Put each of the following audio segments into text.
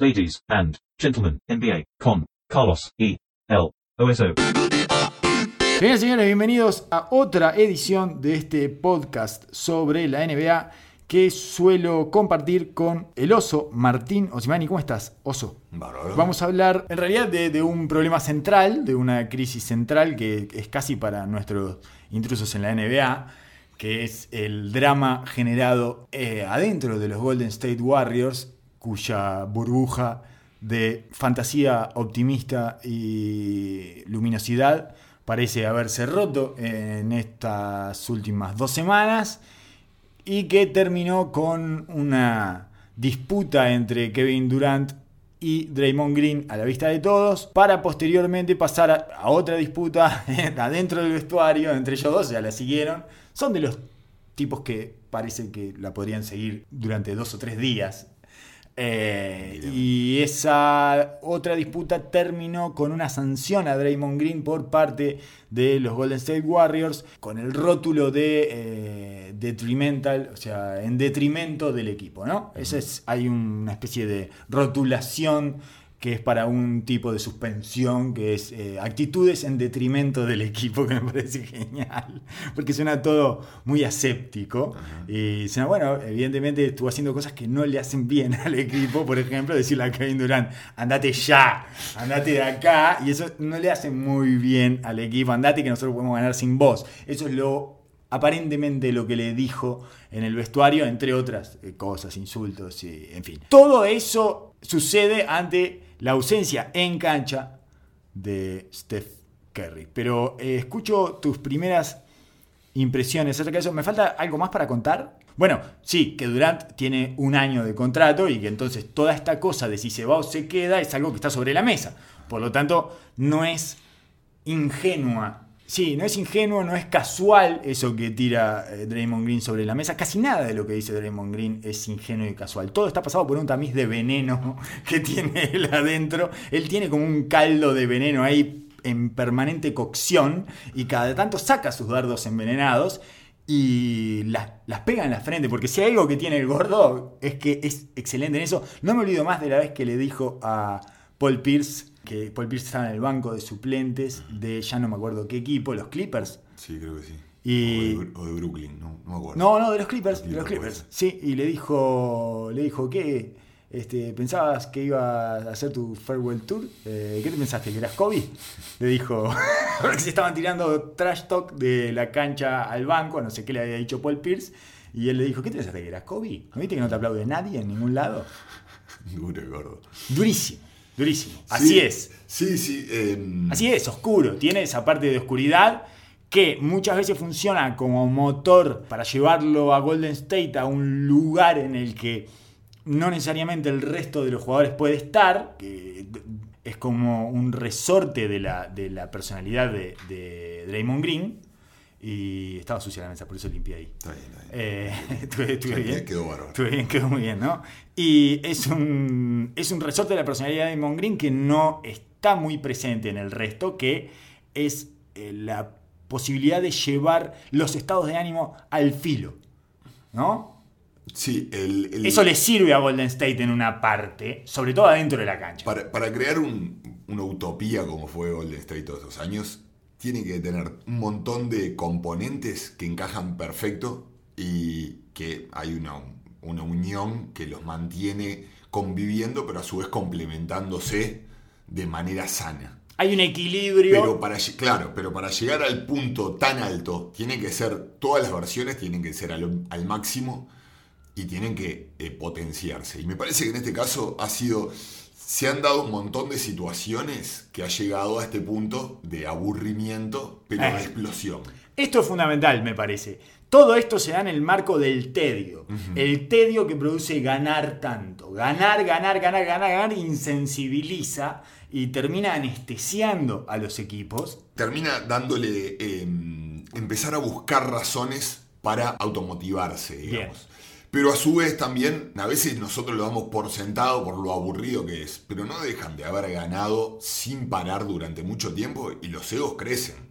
ladies and gentlemen, NBA con Carlos E. L. OSO. Y señores, bienvenidos a otra edición de este podcast sobre la NBA que suelo compartir con el oso Martín Osimani. ¿Cómo estás, oso? Bárbaro. Vamos a hablar en realidad de, de un problema central, de una crisis central que es casi para nuestros intrusos en la NBA, que es el drama generado eh, adentro de los Golden State Warriors, cuya burbuja de fantasía optimista y luminosidad parece haberse roto en estas últimas dos semanas y que terminó con una disputa entre Kevin Durant y Draymond Green a la vista de todos, para posteriormente pasar a, otra disputa adentro del vestuario entre ellos dos, ya la siguieron. Son de los tipos que parece que la podrían seguir durante dos o tres días. Eh, y esa otra disputa terminó con una sanción a Draymond Green por parte de los Golden State Warriors con el rótulo de eh, detrimental, o sea, en detrimento del equipo, ¿no? Ese es, hay una especie de rotulación que es para un tipo de suspensión, que es eh, actitudes en detrimento del equipo, que me parece genial, porque suena todo muy aséptico. Y suena, bueno, evidentemente estuvo haciendo cosas que no le hacen bien al equipo, por ejemplo, decirle a Kevin Durant, andate ya, andate de acá, y eso no le hace muy bien al equipo, andate que nosotros podemos ganar sin vos. Eso es lo aparentemente lo que le dijo en el vestuario, entre otras eh, cosas, insultos, y, en fin. Todo eso sucede ante la ausencia en cancha de Steph Curry. Pero eh, escucho tus primeras impresiones acerca de eso. ¿Me falta algo más para contar? Bueno, sí, que Durant tiene un año de contrato y que entonces toda esta cosa de si se va o se queda es algo que está sobre la mesa. Por lo tanto, no es ingenua. Sí, no es ingenuo, no es casual eso que tira eh, Draymond Green sobre la mesa. Casi nada de lo que dice Draymond Green es ingenuo y casual. Todo está pasado por un tamiz de veneno que tiene él adentro. Él tiene como un caldo de veneno ahí en permanente cocción y cada tanto saca sus dardos envenenados y las, las, pega en la frente, porque si hay algo que tiene el gordo es que es excelente en eso. No me olvido más de la vez que le dijo a Paul Pierce, que Paul Pierce estaba en el banco de suplentes de ya no me acuerdo qué equipo, los Clippers. Sí, creo que sí. Y... O, de, o, de, Brooklyn, no, no me acuerdo. No, no, de los Clippers, de los Clippers. Sí, y le dijo, le dijo, ¿qué? Este, ¿Pensabas que iba a hacer tu farewell tour? Eh, ¿Qué te pensaste? ¿Que eras Kobe? Le dijo, se estaban tirando trash talk de la cancha al banco, no sé qué le había dicho Paul Pierce. Y él le dijo, ¿qué te pensaste? ¿Que eras Kobe? ¿No viste que no te aplaude nadie en ningún lado? Duro, gordo. Durísimo. Durísimo. Así sí, es. Sí, sí. Eh... Así es, oscuro. Tiene esa parte de oscuridad que muchas veces funciona como motor para llevarlo a Golden State a un lugar en el que no necesariamente el resto de los jugadores puede estar, que es como un resorte de la, de la personalidad de, de, Draymond Green. Y estaba sucia la mesa, por eso limpié ahí. Está bien, está bien. Eh, estuve, estuve bien. Quedó bárbaro. Estuve bien, quedó muy bien, ¿no? Y es un, es un resorte de la personalidad de Draymond Green que no está muy presente en el resto, que es eh, la posibilidad de llevar los estados de ánimo al filo, ¿no? Sí, el, el, Eso le sirve a Golden State en una parte, sobre todo adentro de la cancha. Para, para crear un, una utopía como fue Golden State todos estos años, tiene que tener un montón de componentes que encajan perfecto y que hay una, una unión que los mantiene conviviendo, pero a su vez complementándose de manera sana. Hay un equilibrio. Pero para, claro, pero para llegar al punto tan alto, tiene que ser, todas las versiones tienen que ser al, al máximo y tienen que eh, potenciarse. Y me parece que en este caso ha sido, se han dado un montón de situaciones que ha llegado a este punto de aburrimiento, pero Eh. de explosión. Esto es fundamental, me parece. Todo esto se da en el marco del tedio. El tedio que produce ganar tanto. Ganar, ganar, ganar, ganar, ganar, insensibiliza y termina anestesiando a los equipos. Termina dándole, eh, empezar a buscar razones para automotivarse, digamos. Bien. Pero a su vez también, a veces nosotros lo damos por sentado por lo aburrido que es, pero no dejan de haber ganado sin parar durante mucho tiempo y los egos crecen.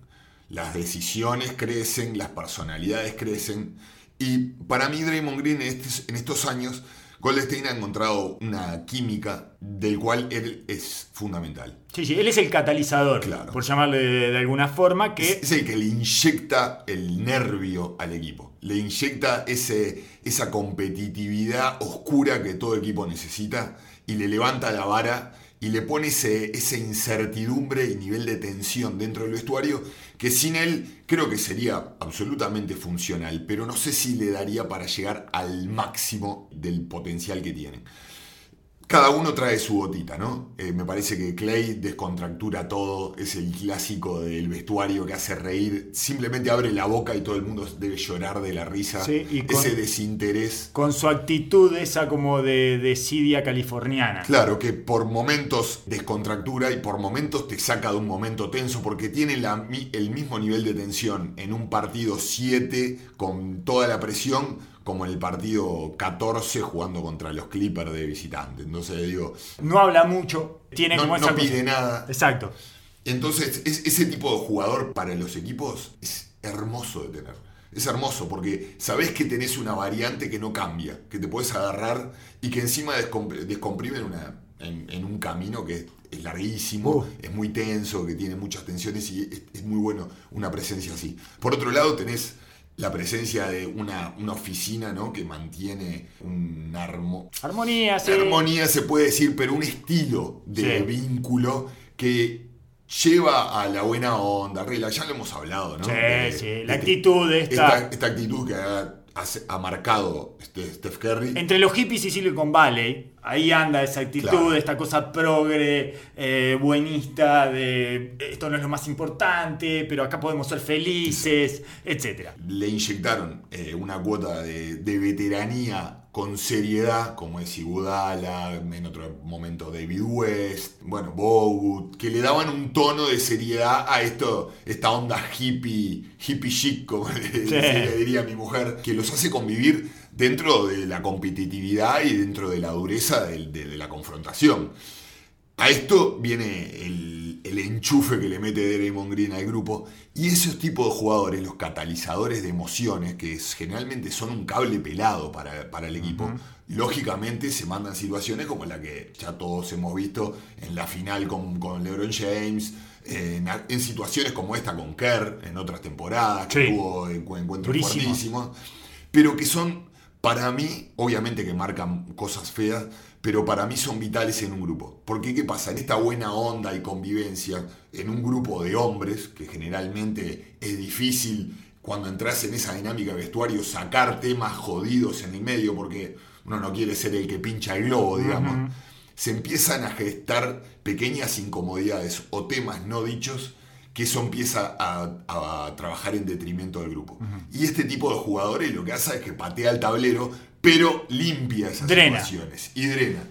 Las decisiones crecen, las personalidades crecen. Y para mí Draymond Green en estos, años Golden State ha encontrado una química del cual él es fundamental. Sí, sí, él es el catalizador, Claro. por llamarle de, de alguna forma, que Es, es el que le inyecta el nervio al equipo. Le inyecta ese, esa competitividad oscura que todo equipo necesita y le levanta la vara y le pone ese, esa incertidumbre y nivel de tensión dentro del vestuario que sin él creo que sería absolutamente funcional, pero no sé si le daría para llegar al máximo del potencial que tienen. Cada uno trae su gotita, ¿no? Eh, me parece que Clay descontractura todo, es el clásico del vestuario que hace reír, simplemente abre la boca y todo el mundo debe llorar de la risa, Sí, y con- ese desinterés. con su actitud esa como de desidia californiana. Claro, que por momentos descontractura y por momentos te saca de un momento tenso porque tiene la el mismo nivel de tensión en un partido 7 con toda la presión como en el partido 14 jugando contra los Clippers de visitante. Entonces digo, No habla mucho, tiene no, como no esa cosa- pide nada. Exacto. Entonces, es- ese tipo de jugador para los equipos es hermoso de tener. Es hermoso porque sabés que tenés una variante que no cambia, que te puedes agarrar y que encima descomp- descomprime en, una- en- en un camino que es, es larguísimo, Uh. es muy tenso, que tiene muchas tensiones y es, es muy bueno una presencia así. Por otro lado, tenés la presencia de una, una oficina ¿no? que mantiene un armo, Armonía, sí. armonía se puede decir, pero un estilo de Sí. vínculo que lleva a la buena onda, regla, ya lo hemos hablado, ¿no? Sí, De- sí, de la que- actitud esta. esta, esta actitud que ha, marcado este Steph Curry. Entre los hippies y Silicon Valley, ahí anda esa actitud, Claro. esta cosa progre, eh, buenista, de esto no es lo más importante, pero acá podemos ser felices, etc. le inyectaron eh, una cuota de, de veteranía con seriedad, como es Iguodala, en otro momento David West, bueno, Bogut, que le daban un tono de seriedad a esto, esta onda hippie, hippie chic, como le, le diría mi mujer, que los hace convivir dentro de la competitividad y dentro de la dureza de- de la confrontación. A esto viene el, el enchufe que le mete Draymond Green al grupo y esos tipos de jugadores, los catalizadores de emociones, que es- generalmente son un cable pelado para, para el equipo, lógicamente se mandan situaciones como la que ya todos hemos visto en la final con, con LeBron James, en, en situaciones como esta con Kerr en otras temporadas, que Sí. tuvo encu- encuentros Durísimo. fuertísimos, pero que son, para mí, obviamente que marcan cosas feas, pero para mí son vitales en un grupo. Porque ¿qué pasa? En esta buena onda y convivencia, en un grupo de hombres, que generalmente es difícil cuando entras en esa dinámica de vestuario sacar temas jodidos en el medio, porque uno no quiere ser el que pincha el globo, digamos. Se empiezan a gestar pequeñas incomodidades o temas no dichos que eso empieza a, a trabajar en detrimento del grupo. Y este tipo de jugadores lo que hace es que patea el tablero, pero limpia esas Drena. situaciones y drena.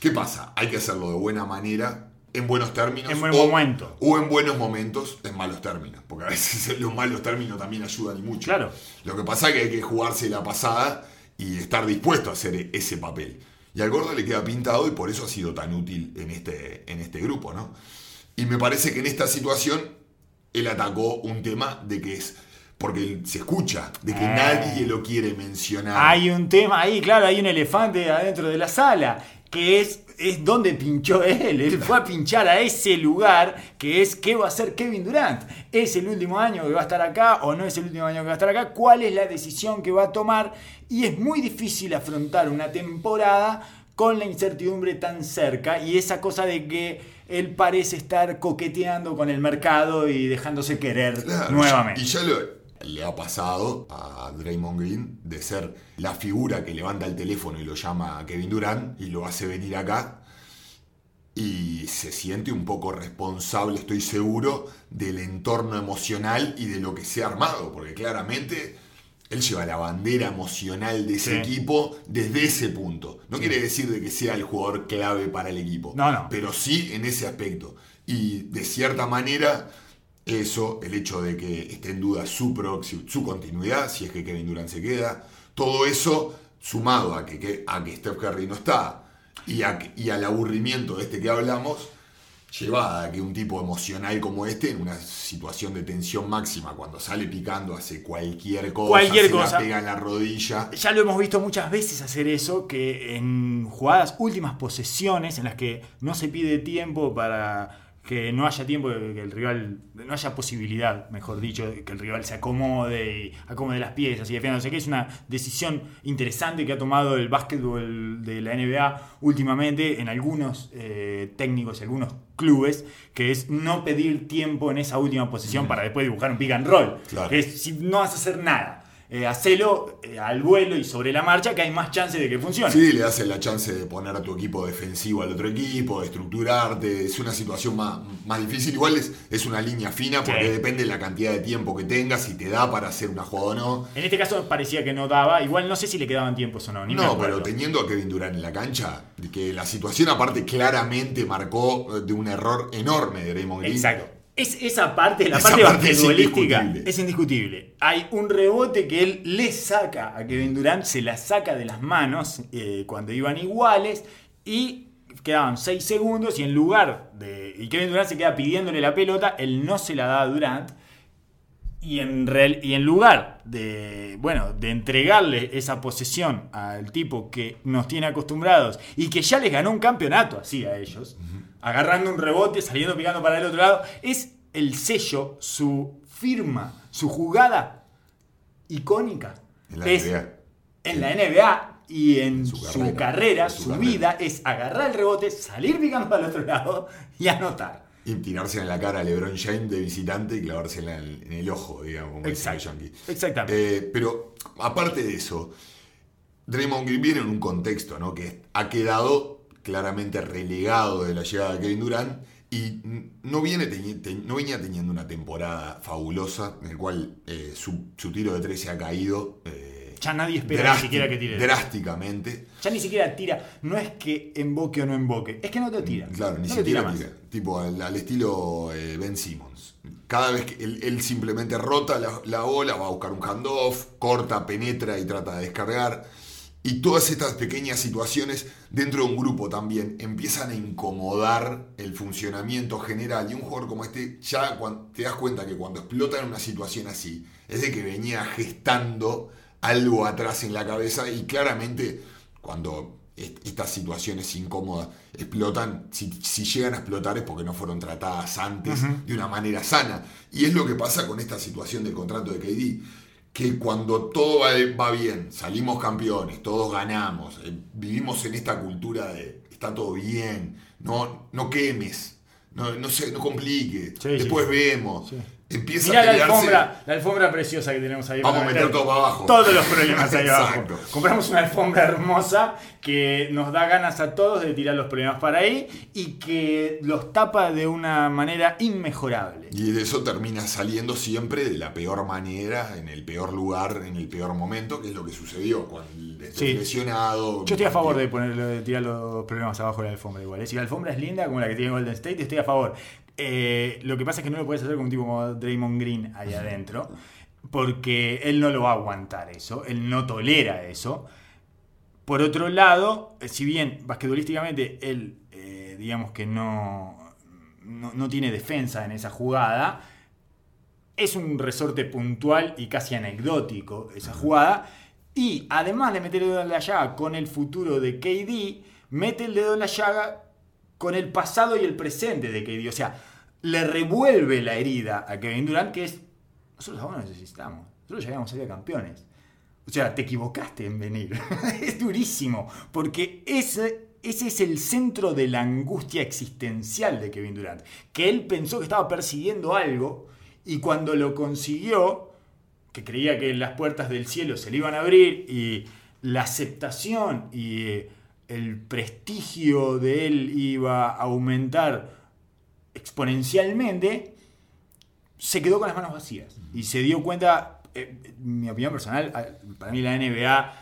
¿Qué pasa? Hay que hacerlo de buena manera, en buenos términos. En buen o, momento. O en buenos momentos, en malos términos. Porque a veces los malos términos también ayudan y mucho. Claro. Lo que pasa es que hay que jugarse la pasada y estar dispuesto a hacer ese papel. Y al gordo le queda pintado y por eso ha sido tan útil en este, en este grupo, ¿no? Y me parece que en esta situación él atacó un tema de que es. Porque se escucha, de que Eh. nadie lo quiere mencionar. Hay un tema ahí, claro, hay un elefante adentro de la sala, que es, es donde pinchó él. Él fue a pinchar a ese lugar, que es qué va a hacer Kevin Durant. ¿Es el último año que va a estar acá o no es el último año que va a estar acá? ¿Cuál es la decisión que va a tomar? Y es muy difícil afrontar una temporada con la incertidumbre tan cerca y esa cosa de que él parece estar coqueteando con el mercado y dejándose querer Claro, nuevamente. Y ya lo- le ha pasado a Draymond Green de ser la figura que levanta el teléfono y lo llama a Kevin Durant y lo hace venir acá. Y se siente un poco responsable, estoy seguro, del entorno emocional y de lo que se ha armado, porque claramente él lleva la bandera emocional de ese Sí. equipo desde ese punto. No quiere decir de que sea el jugador clave para el equipo, No, no. pero sí en ese aspecto. Y de cierta manera, eso, el hecho de que esté en duda su, su continuidad, si es que Kevin Durant se queda, todo eso sumado a que, que- a que Steph Curry no está y, a y al aburrimiento de este que hablamos, lleva a que un tipo emocional como este, en una situación de tensión máxima, cuando sale picando, hace cualquier cosa, Cualquier se cosa. la pega en la rodilla. Ya lo hemos visto muchas veces hacer eso, que en jugadas últimas posesiones en las que no se pide tiempo para que no haya tiempo, que el rival, no haya posibilidad, mejor dicho, que el rival se acomode y acomode las piezas y defienda. No sé qué, es una decisión interesante que ha tomado el básquetbol de la NBA últimamente en algunos eh, técnicos y algunos clubes, que es no pedir tiempo en esa última posición para después dibujar un pick and roll. Claro. Que es, si no vas a hacer nada. Eh, hacelo eh, al vuelo y sobre la marcha que hay más chance de que funcione. Sí, le hace la chance de poner a tu equipo defensivo al otro equipo, de estructurarte. Es una situación más, más difícil. Igual es, es una línea fina porque Sí. depende de la cantidad de tiempo que tengas, si te da para hacer una jugada o no. En este caso parecía que no daba. Igual no sé si le quedaban tiempos o no. Ni No, pero teniendo a Kevin Durant en la cancha, que la situación aparte claramente marcó eh, de un error enorme de Draymond Green. Exacto. Es, esa parte, la Esa parte parte es basquetbolística, indiscutible. es indiscutible. Hay un rebote que él le saca a Kevin Durant, se la saca de las manos eh, cuando iban iguales y quedaban 6 segundos y en lugar de... Y Kevin Durant se queda pidiéndole la pelota, él no se la da a Durant y en, real- y en lugar de, bueno, de entregarle esa posesión al tipo que nos tiene acostumbrados y que ya les ganó un campeonato así a ellos, agarrando un rebote, saliendo picando para el otro lado, es el sello, su firma, su jugada icónica. En la es NBA. en la NBA y en Su su, carrera, su su, carrera. vida, es agarrar el rebote, salir picando para el otro lado y anotar. Y tirarse en la cara a LeBron James de visitante y clavársela en el, en el ojo, digamos, como Exacto. yankees. Exactamente. Eh, pero aparte de eso, Draymond Green viene en un contexto ¿no? que ha quedado claramente relegado de la llegada de Kevin Durant y no, viene no venía teniendo una temporada fabulosa en el cual eh, su, su tiro de tres se ha caído. eh, Ya nadie espera ni siquiera que tire. Drásticamente. Ya ni siquiera tira. No es que emboque o no emboque. Es que no te tira. Claro, ni no siquiera tira. Tipo al, estilo eh, Ben Simmons. Cada vez que él, simplemente rota la, la bola, va a buscar un handoff, corta, penetra y trata de descargar. Y todas estas pequeñas situaciones dentro de un grupo también empiezan a incomodar el funcionamiento general. Y un jugador como este, ya cuan- te das cuenta que cuando explota en una situación así, es de que venía gestando algo atrás en la cabeza y claramente cuando est- estas situaciones incómodas explotan, si, si llegan a explotar es porque no fueron tratadas antes de una manera sana. Y es lo que pasa con esta situación del contrato de KD que cuando todo va, va bien, salimos campeones, todos ganamos, eh, vivimos en esta cultura de está todo bien, no, no quemes, no, no, se, no complique, Sí, después sí. vemos. Sí. Empieza Mirá a la alfombra, la alfombra preciosa que tenemos ahí. Vamos a meter todo para abajo. Todos los problemas ahí Exacto. abajo. Compramos una alfombra hermosa que nos da ganas a todos de tirar los problemas para ahí y que los tapa de una manera inmejorable. Y de eso termina saliendo siempre de la peor manera, en el peor lugar, en el peor momento, que es lo que sucedió cuando Sí. lesionado. Yo estoy a favor de, poner, de tirar los problemas abajo de la alfombra igual. ¿eh? Si la alfombra es linda como la que tiene Golden State, estoy a favor. Eh, lo que pasa es que no lo puedes hacer con un tipo como Draymond Green ahí adentro. Porque él no lo va a aguantar eso. Él no tolera eso. Por otro lado, eh, si bien basquetbolísticamente él, eh, digamos que no, no, no tiene defensa en esa jugada, es un resorte puntual y casi anecdótico esa jugada. Y además de meter el dedo en la llaga con el futuro de KD, mete el dedo en la llaga con el pasado y el presente de KD. O sea, le revuelve la herida a Kevin Durant, que es, nosotros ahora necesitamos. Nosotros ya habíamos salido campeones. O sea, te equivocaste en venir. es durísimo, porque ese, ese es el centro de la angustia existencial de Kevin Durant. Que él pensó que estaba persiguiendo algo y cuando lo consiguió, que creía que las puertas del cielo se le iban a abrir y la aceptación y eh, el prestigio de él iba a aumentar exponencialmente, se quedó con las manos vacías y se dio cuenta, eh, mi opinión personal, a- para mí la NBA,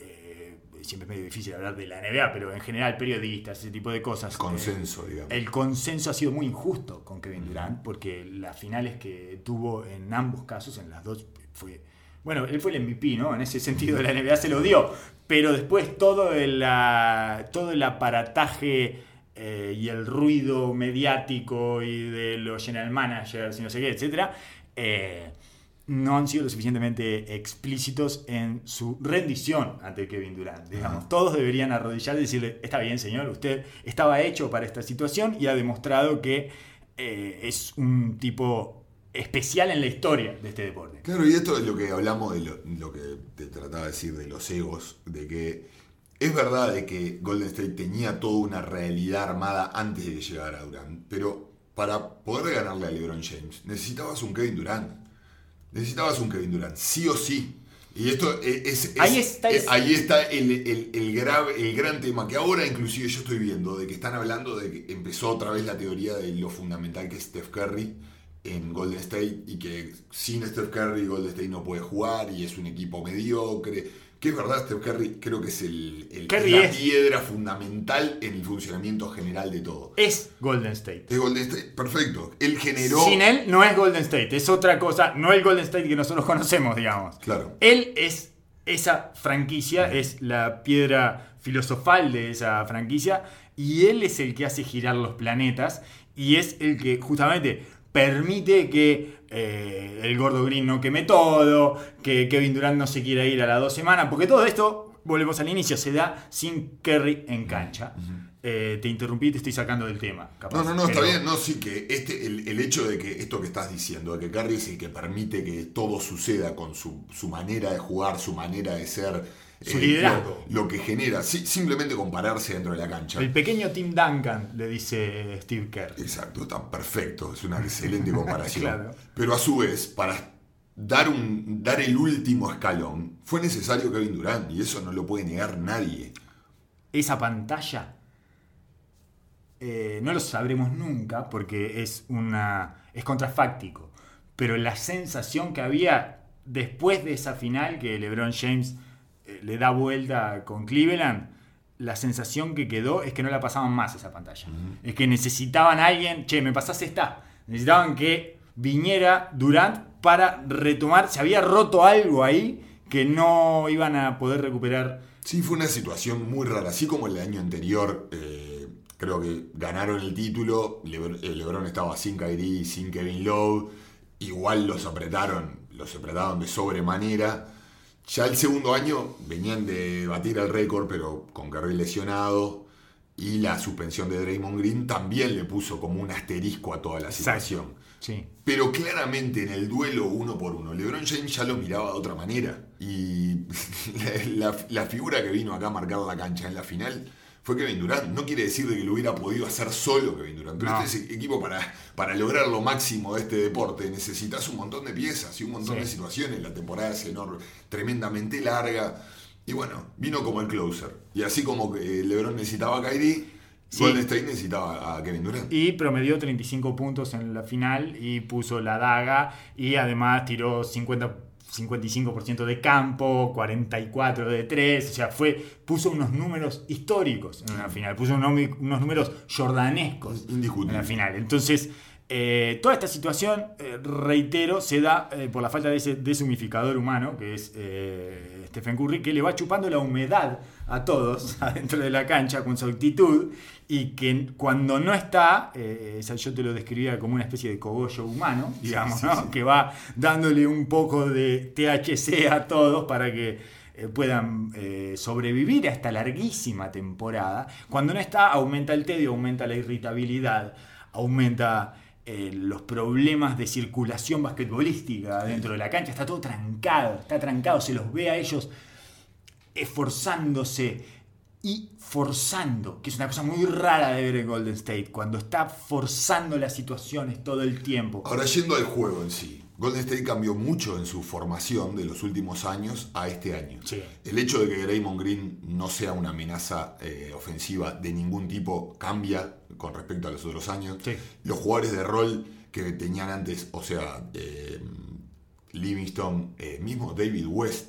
eh, siempre es medio difícil hablar de la NBA, pero en general periodistas, ese tipo de cosas. eh, Consenso, digamos. el consenso ha sido muy injusto con Kevin Durant, porque las finales que tuvo en ambos casos, en las dos, fue. Bueno, él fue el MVP, ¿no? En ese sentido, la NBA se lo dio. Pero después todo el, ah, todo el aparataje eh, y el ruido mediático y de los general managers y no sé qué, etcétera, eh, no han sido lo suficientemente explícitos en su rendición ante Kevin Durant. Digamos, todos deberían arrodillar y decirle, está bien señor, usted estaba hecho para esta situación y ha demostrado que eh, es un tipo especial en la historia de este deporte. Claro, y esto es lo que hablamos de lo, lo que te trataba de decir de los egos, de que es verdad de que Golden State tenía toda una realidad armada antes de llegar a Durant, pero para poder ganarle a LeBron James necesitabas un Kevin Durant. Necesitabas un Kevin Durant, sí o sí. Y esto es, es- Ahí está ahí está el, el- el grave, el gran tema que ahora inclusive yo estoy viendo, de que están hablando de que empezó otra vez la teoría de lo fundamental que es Steph Curry en Golden State y que sin Steph Curry Golden State no puede jugar y es un equipo mediocre. Que es verdad, Steph Curry creo que es el, la es- piedra fundamental en el funcionamiento general de todo. Es Golden State. De Golden State, perfecto. Él generó... Sin él no es Golden State, es otra cosa, no el Golden State que nosotros conocemos, digamos. Claro. Él es esa franquicia, es la piedra filosofal de esa franquicia y él es el que hace girar los planetas y es el que justamente permite que eh, el gordo Green no queme todo, que Kevin Durant no se quiera ir a las dos semanas, porque todo esto, volvemos al inicio, se da sin Kerry en cancha. Eh, te interrumpí, te estoy sacando del tema. capaz, No, no, no, está bien, no, sí, que este, el, el hecho de que esto que estás diciendo, de que Curry es el que permite que todo suceda con su, su manera de jugar, su manera de ser, eh, Su liderazgo. Lo, lo que genera, sí, simplemente compararse dentro de la cancha. El pequeño Tim Duncan, le dice Steve Kerr. Exacto, está perfecto, es una excelente comparación. Claro. Pero a su vez, para dar, un, dar el último escalón, fue necesario Kevin Durant, y eso no lo puede negar nadie. Esa pantalla eh, no lo sabremos nunca porque es una es contrafáctico. Pero la sensación que había después de esa final que LeBron James eh, le da vuelta con Cleveland, la sensación que quedó es que no la pasaban más esa pantalla. Es que necesitaban a alguien, che, me pasás esta. Necesitaban que viniera Durant para retomar. Se había roto algo ahí que no iban a poder recuperar Sí, fue una situación muy rara. Así como el año anterior, eh, creo que ganaron el título. Lebr- eh, LeBron estaba sin Kyrie, sin Kevin Love. Igual los apretaron, los apretaron de sobremanera. Ya el segundo año venían de batir el récord, pero con Curry lesionado. Y la suspensión de Draymond Green también le puso como un asterisco a toda la situación. Sí. Pero claramente en el duelo uno por uno, LeBron James ya lo miraba de otra manera. Y la, la- la figura que vino acá a marcar la cancha en la final fue Kevin Durant. No quiere decir de que lo hubiera podido hacer solo Kevin Durant. Pero No. este equipo para, para lograr lo máximo de este deporte necesitas un montón de piezas y un montón Sí. de situaciones. La temporada es enorme, tremendamente larga. Y bueno, vino como el closer. Y así como que LeBron necesitaba a Kyrie, Sí. Golden State necesitaba a Kevin Durant. Y promedió 35 puntos en la final y puso la daga y además tiró 50, 55% de campo, 44 de 3, o sea, fue, puso unos números históricos en la final, puso unos, unos números jordanescos Indiscutible. en la final. Entonces, eh, toda esta situación, eh, reitero, se da eh, por la falta de ese deshumificador humano, que es Stephen Curry, que le va chupando la humedad a todos adentro de la cancha con su actitud y que cuando no está, eh, yo te lo describía como una especie de cogollo humano, digamos, sí, ¿no? sí. que va dándole un poco de THC a todos para que eh, puedan eh, sobrevivir a esta larguísima temporada. Cuando no está, aumenta el tedio, aumenta la irritabilidad, aumenta los problemas de circulación basquetbolística dentro de la cancha. Está todo trancado, está trancado, se los ve a ellos esforzándose y forzando, que es una cosa muy rara de ver en Golden State, cuando está forzando las situaciones todo el tiempo. Ahora yendo al juego en sí, Golden State cambió mucho en su formación de los últimos años a este año. Sí. El hecho de que Draymond Green no sea una amenaza eh, ofensiva de ningún tipo cambia con respecto a los otros años. Sí. Los jugadores de rol que tenían antes, o sea, eh, Livingston, eh, mismo David West,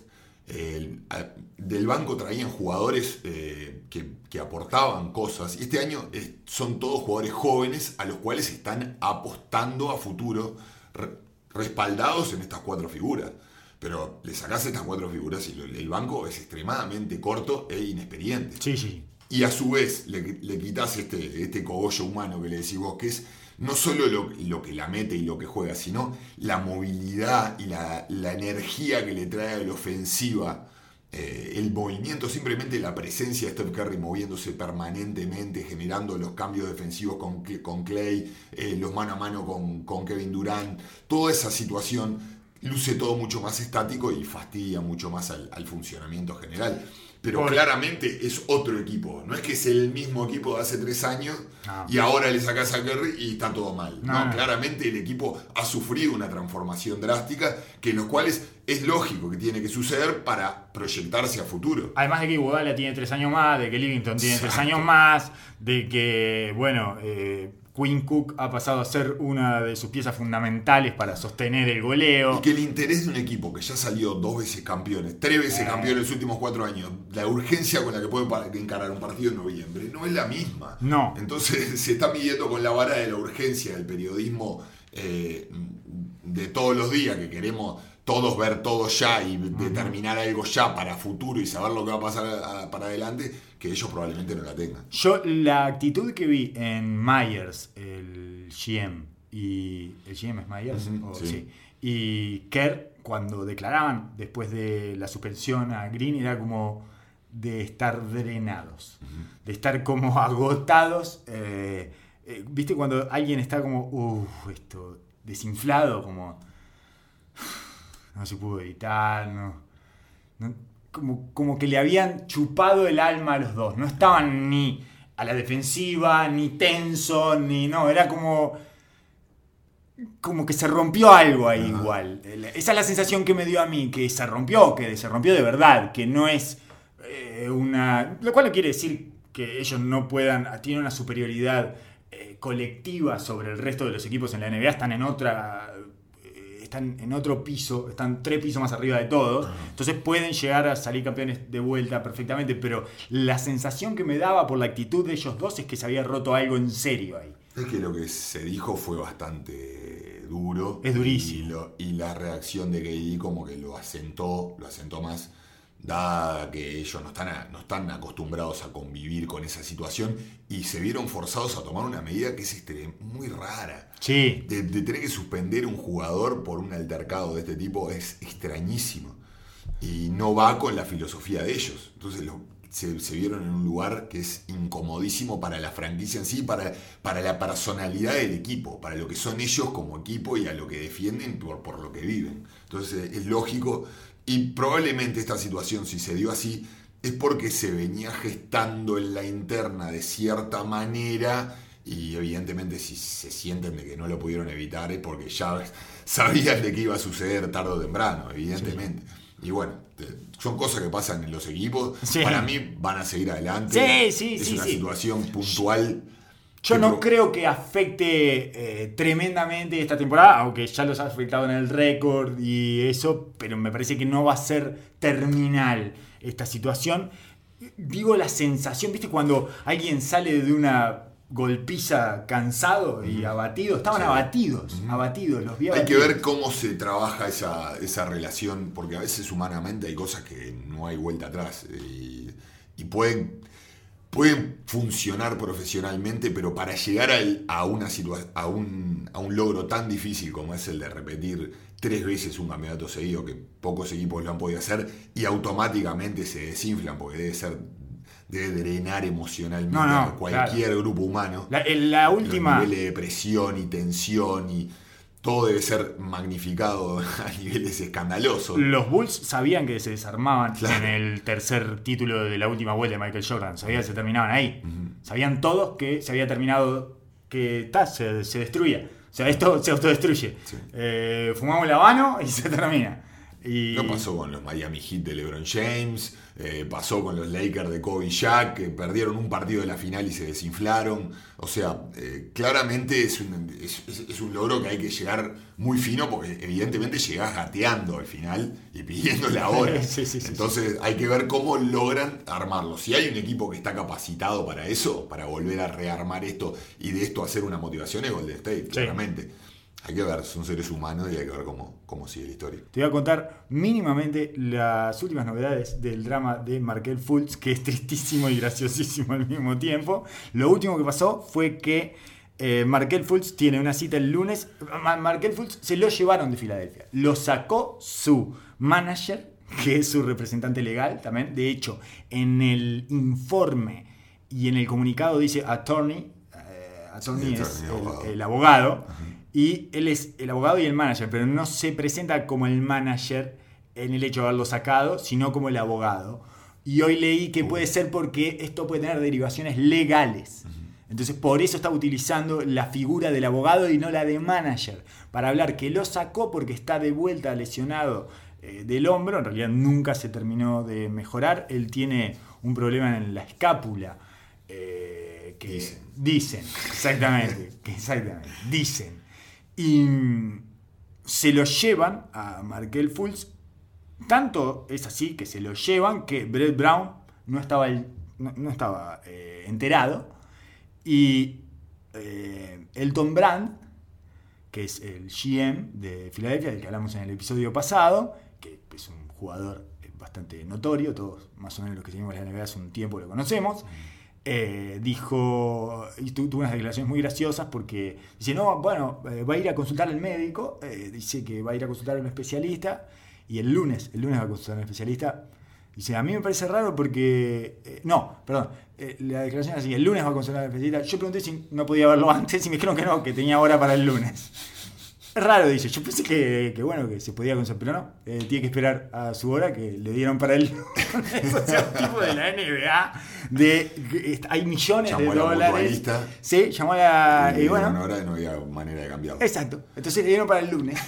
a- del banco traían jugadores eh, que, que aportaban cosas. Y este año son todos jugadores jóvenes a los cuales están apostando a futuro, re- respaldados en estas cuatro figuras. Pero le sacás estas cuatro figuras y lo- el banco es extremadamente corto e inexperiente. Sí, sí. y a su vez le, le quitas este, este cogollo humano que le decís vos, que es no solo lo, lo, que la mete y lo que juega, sino la movilidad y la, la energía que le trae a la ofensiva eh, el movimiento, simplemente la presencia de Steph Curry moviéndose permanentemente, generando los cambios defensivos con, con Clay, eh, los mano a mano con, con, Kevin Durant, toda esa situación luce todo mucho más estático y fastidia mucho más al, al funcionamiento general. Pero claramente es otro equipo. No es que es el mismo equipo de hace tres años y ahora le sacas a Kerry y está todo mal. No, claramente el equipo ha sufrido una transformación drástica que en los cuales es lógico que tiene que suceder para proyectarse a futuro. Además de que Iguodala tiene tres años más, de que Livington tiene tres años más, de que, bueno, eh, Quinn Cook ha pasado a ser una de sus piezas fundamentales para sostener el goleo. Y que el interés de un equipo que ya salió dos veces campeones, tres veces campeón en los últimos cuatro años, la urgencia con la que puede encarar un partido en noviembre no es la misma. No. Entonces se está midiendo con la vara de la urgencia del periodismo eh, de todos los días que queremos todos ver todo ya y determinar algo ya para futuro y saber lo que va a pasar para adelante, que ellos probablemente no la tengan. Yo la actitud que vi en Myers, el GM, y el GM es Myers, sí. y Kerr, cuando declaraban después de la suspensión a Green, era como de estar drenados, de estar como agotados. Eh, eh, ¿Viste cuando alguien está como, uff, esto, desinflado, como no se pudo editar, no, como, como que le habían chupado el alma a los dos, no estaban ni a la defensiva, ni tenso, ni no, era como como que se rompió algo ahí igual. Esa es la sensación que me dio a mí, que se rompió, que se rompió de verdad, que no es eh, una... Lo cual no quiere decir que ellos no puedan, tienen una superioridad eh, colectiva sobre el resto de los equipos en la NBA, están en otra están en otro piso, están tres pisos más arriba de todos, entonces pueden llegar a salir campeones de vuelta perfectamente, pero la sensación que me daba por la actitud de ellos dos es que se había roto algo en serio ahí. Es que lo que se dijo fue bastante duro. Es durísimo. Y, la reacción de KD como que lo asentó, lo asentó más dada que ellos no están, no están acostumbrados a convivir con esa situación y se vieron forzados a tomar una medida que es este, muy rara. Sí. De, tener que suspender un jugador por un altercado de este tipo es extrañísimo. Y no va con la filosofía de ellos. Entonces se, vieron en un lugar que es incomodísimo para la franquicia en sí, para, para la personalidad del equipo, para lo que son ellos como equipo y a lo que defienden por, por lo que viven. Entonces es lógico y probablemente esta situación, si se dio así, es porque se venía gestando en la interna de cierta manera y evidentemente si se sienten de que no lo pudieron evitar es porque ya sabían de que iba a suceder tarde o temprano, evidentemente. Y bueno, son cosas que pasan en los equipos. Para mí van a seguir adelante. Sí, es una situación puntual yo no creo que afecte eh, tremendamente esta temporada, aunque ya los ha afectado en el récord y eso, pero me parece que no va a ser terminal esta situación. Digo la sensación, ¿viste? Cuando alguien sale de una golpiza cansado y abatido, estaban abatidos, abatidos, los Hay que ver cómo se trabaja esa, esa, relación, porque a veces humanamente hay cosas que no hay vuelta atrás y, y pueden pueden funcionar profesionalmente, pero para llegar a, una a, un, a un logro tan difícil como es el de repetir tres veces un campeonato seguido, que pocos equipos lo han podido hacer, y automáticamente se desinflan, porque debe ser debe drenar emocionalmente a cualquier grupo humano. La, la última. Los de presión y tensión y todo debe ser magnificado a niveles escandalosos. Los Bulls sabían que se desarmaban en el tercer título de la última vuelta de Michael Jordan. Sabían que se terminaban ahí. Sabían todos que se había terminado, que ta, se, se, destruía. O sea, esto se autodestruye. Eh, fumamos la mano y se termina. Y... ¿Qué pasó con los Miami Heat de LeBron James? Eh, pasó con los Lakers de Kobe Shaq, que perdieron un partido de la final y se desinflaron. O sea, eh, claramente es un, es, un, logro que hay que llegar muy fino porque evidentemente llegás gateando al final y pidiendo la hora. Entonces hay que ver cómo logran armarlo. Si hay un equipo que está capacitado para eso, para volver a rearmar esto y de esto hacer una motivación, es Golden State, claramente. Hay que ver, son seres humanos y hay que ver cómo, cómo sigue la historia. Te voy a contar mínimamente las últimas novedades del drama de Markel Fultz, que es tristísimo y graciosísimo al mismo tiempo. Lo último que pasó fue que eh, Markel Fultz tiene una cita el lunes. Ma- Markel Fultz se lo llevaron de Filadelfia. Lo sacó su manager, que es su representante legal también. De hecho, en el informe y en el comunicado dice attorney. eh, attorney Sí, es attorney, el- abogado. el abogado. Y él es el abogado y el manager, pero no se presenta como el manager en el hecho de haberlo sacado, sino como el abogado. Y hoy leí que puede ser porque esto puede tener derivaciones legales. Entonces por eso estaba utilizando la figura del abogado y no la de manager. Para hablar que lo sacó porque está de vuelta lesionado eh, del hombro. En realidad nunca se terminó de mejorar. Él tiene un problema en la escápula. eh, que Dicen. dicen, exactamente, que exactamente, dicen. Y mm, se lo llevan a Markel Fultz. Tanto es así que se lo llevan que Brett Brown no estaba, no estaba eh, enterado. Y eh, Elton Brand, que es el GM de Filadelfia, del que hablamos en el episodio pasado, que es un jugador eh, bastante notorio, todos más o menos los que seguimos la NBA hace un tiempo lo conocemos, eh, dijo, y tu- tuvo unas declaraciones muy graciosas porque dice, no, bueno, eh, va a ir a consultar al médico, eh, dice que va a ir a consultar a un especialista, y el lunes, el lunes va a consultar a un especialista, Dice, a mí me parece raro porque... no, perdón. la declaración es así, el lunes va a consultar a la especialista. Yo pregunté si no podía verlo antes y me dijeron que no, que tenía hora para el lunes. Es raro, dice. Yo pensé que, que bueno, que se podía consultar, pero no. eh, tiene que esperar a su hora que le dieron para el lunes. o sea, un tipo de la NBA. De, hay millones Llamó de a la dólares. Sí, llamó a la... y y bueno, una hora y no había manera de cambiarlo. Exacto. Entonces le dieron para el lunes.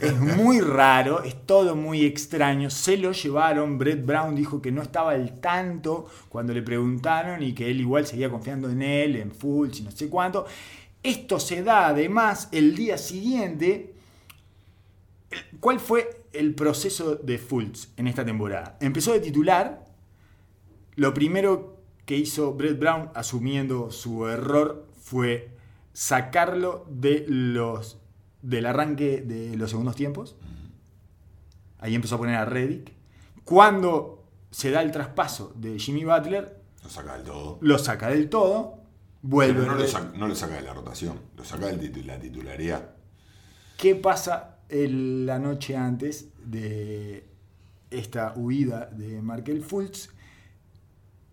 Es muy raro, es todo muy extraño. Se lo llevaron. Brett Brown dijo que no estaba al tanto cuando le preguntaron y que él igual seguía confiando en él, en Fultz y no sé cuánto. Esto se da además el día siguiente. ¿Cuál fue el proceso de Fultz en esta temporada? Empezó de titular. Lo primero que hizo Brett Brown, asumiendo su error, fue sacarlo de los, del arranque de los segundos tiempos. Ahí empezó a poner a Reddick. Cuando se da el traspaso de Jimmy Butler, Lo saca del todo. lo saca del todo. Vuelve. Pero no lo, saca, no lo saca de la rotación, lo saca de la titularidad. ¿Qué pasa el- la noche antes de esta huida de Markel Fultz?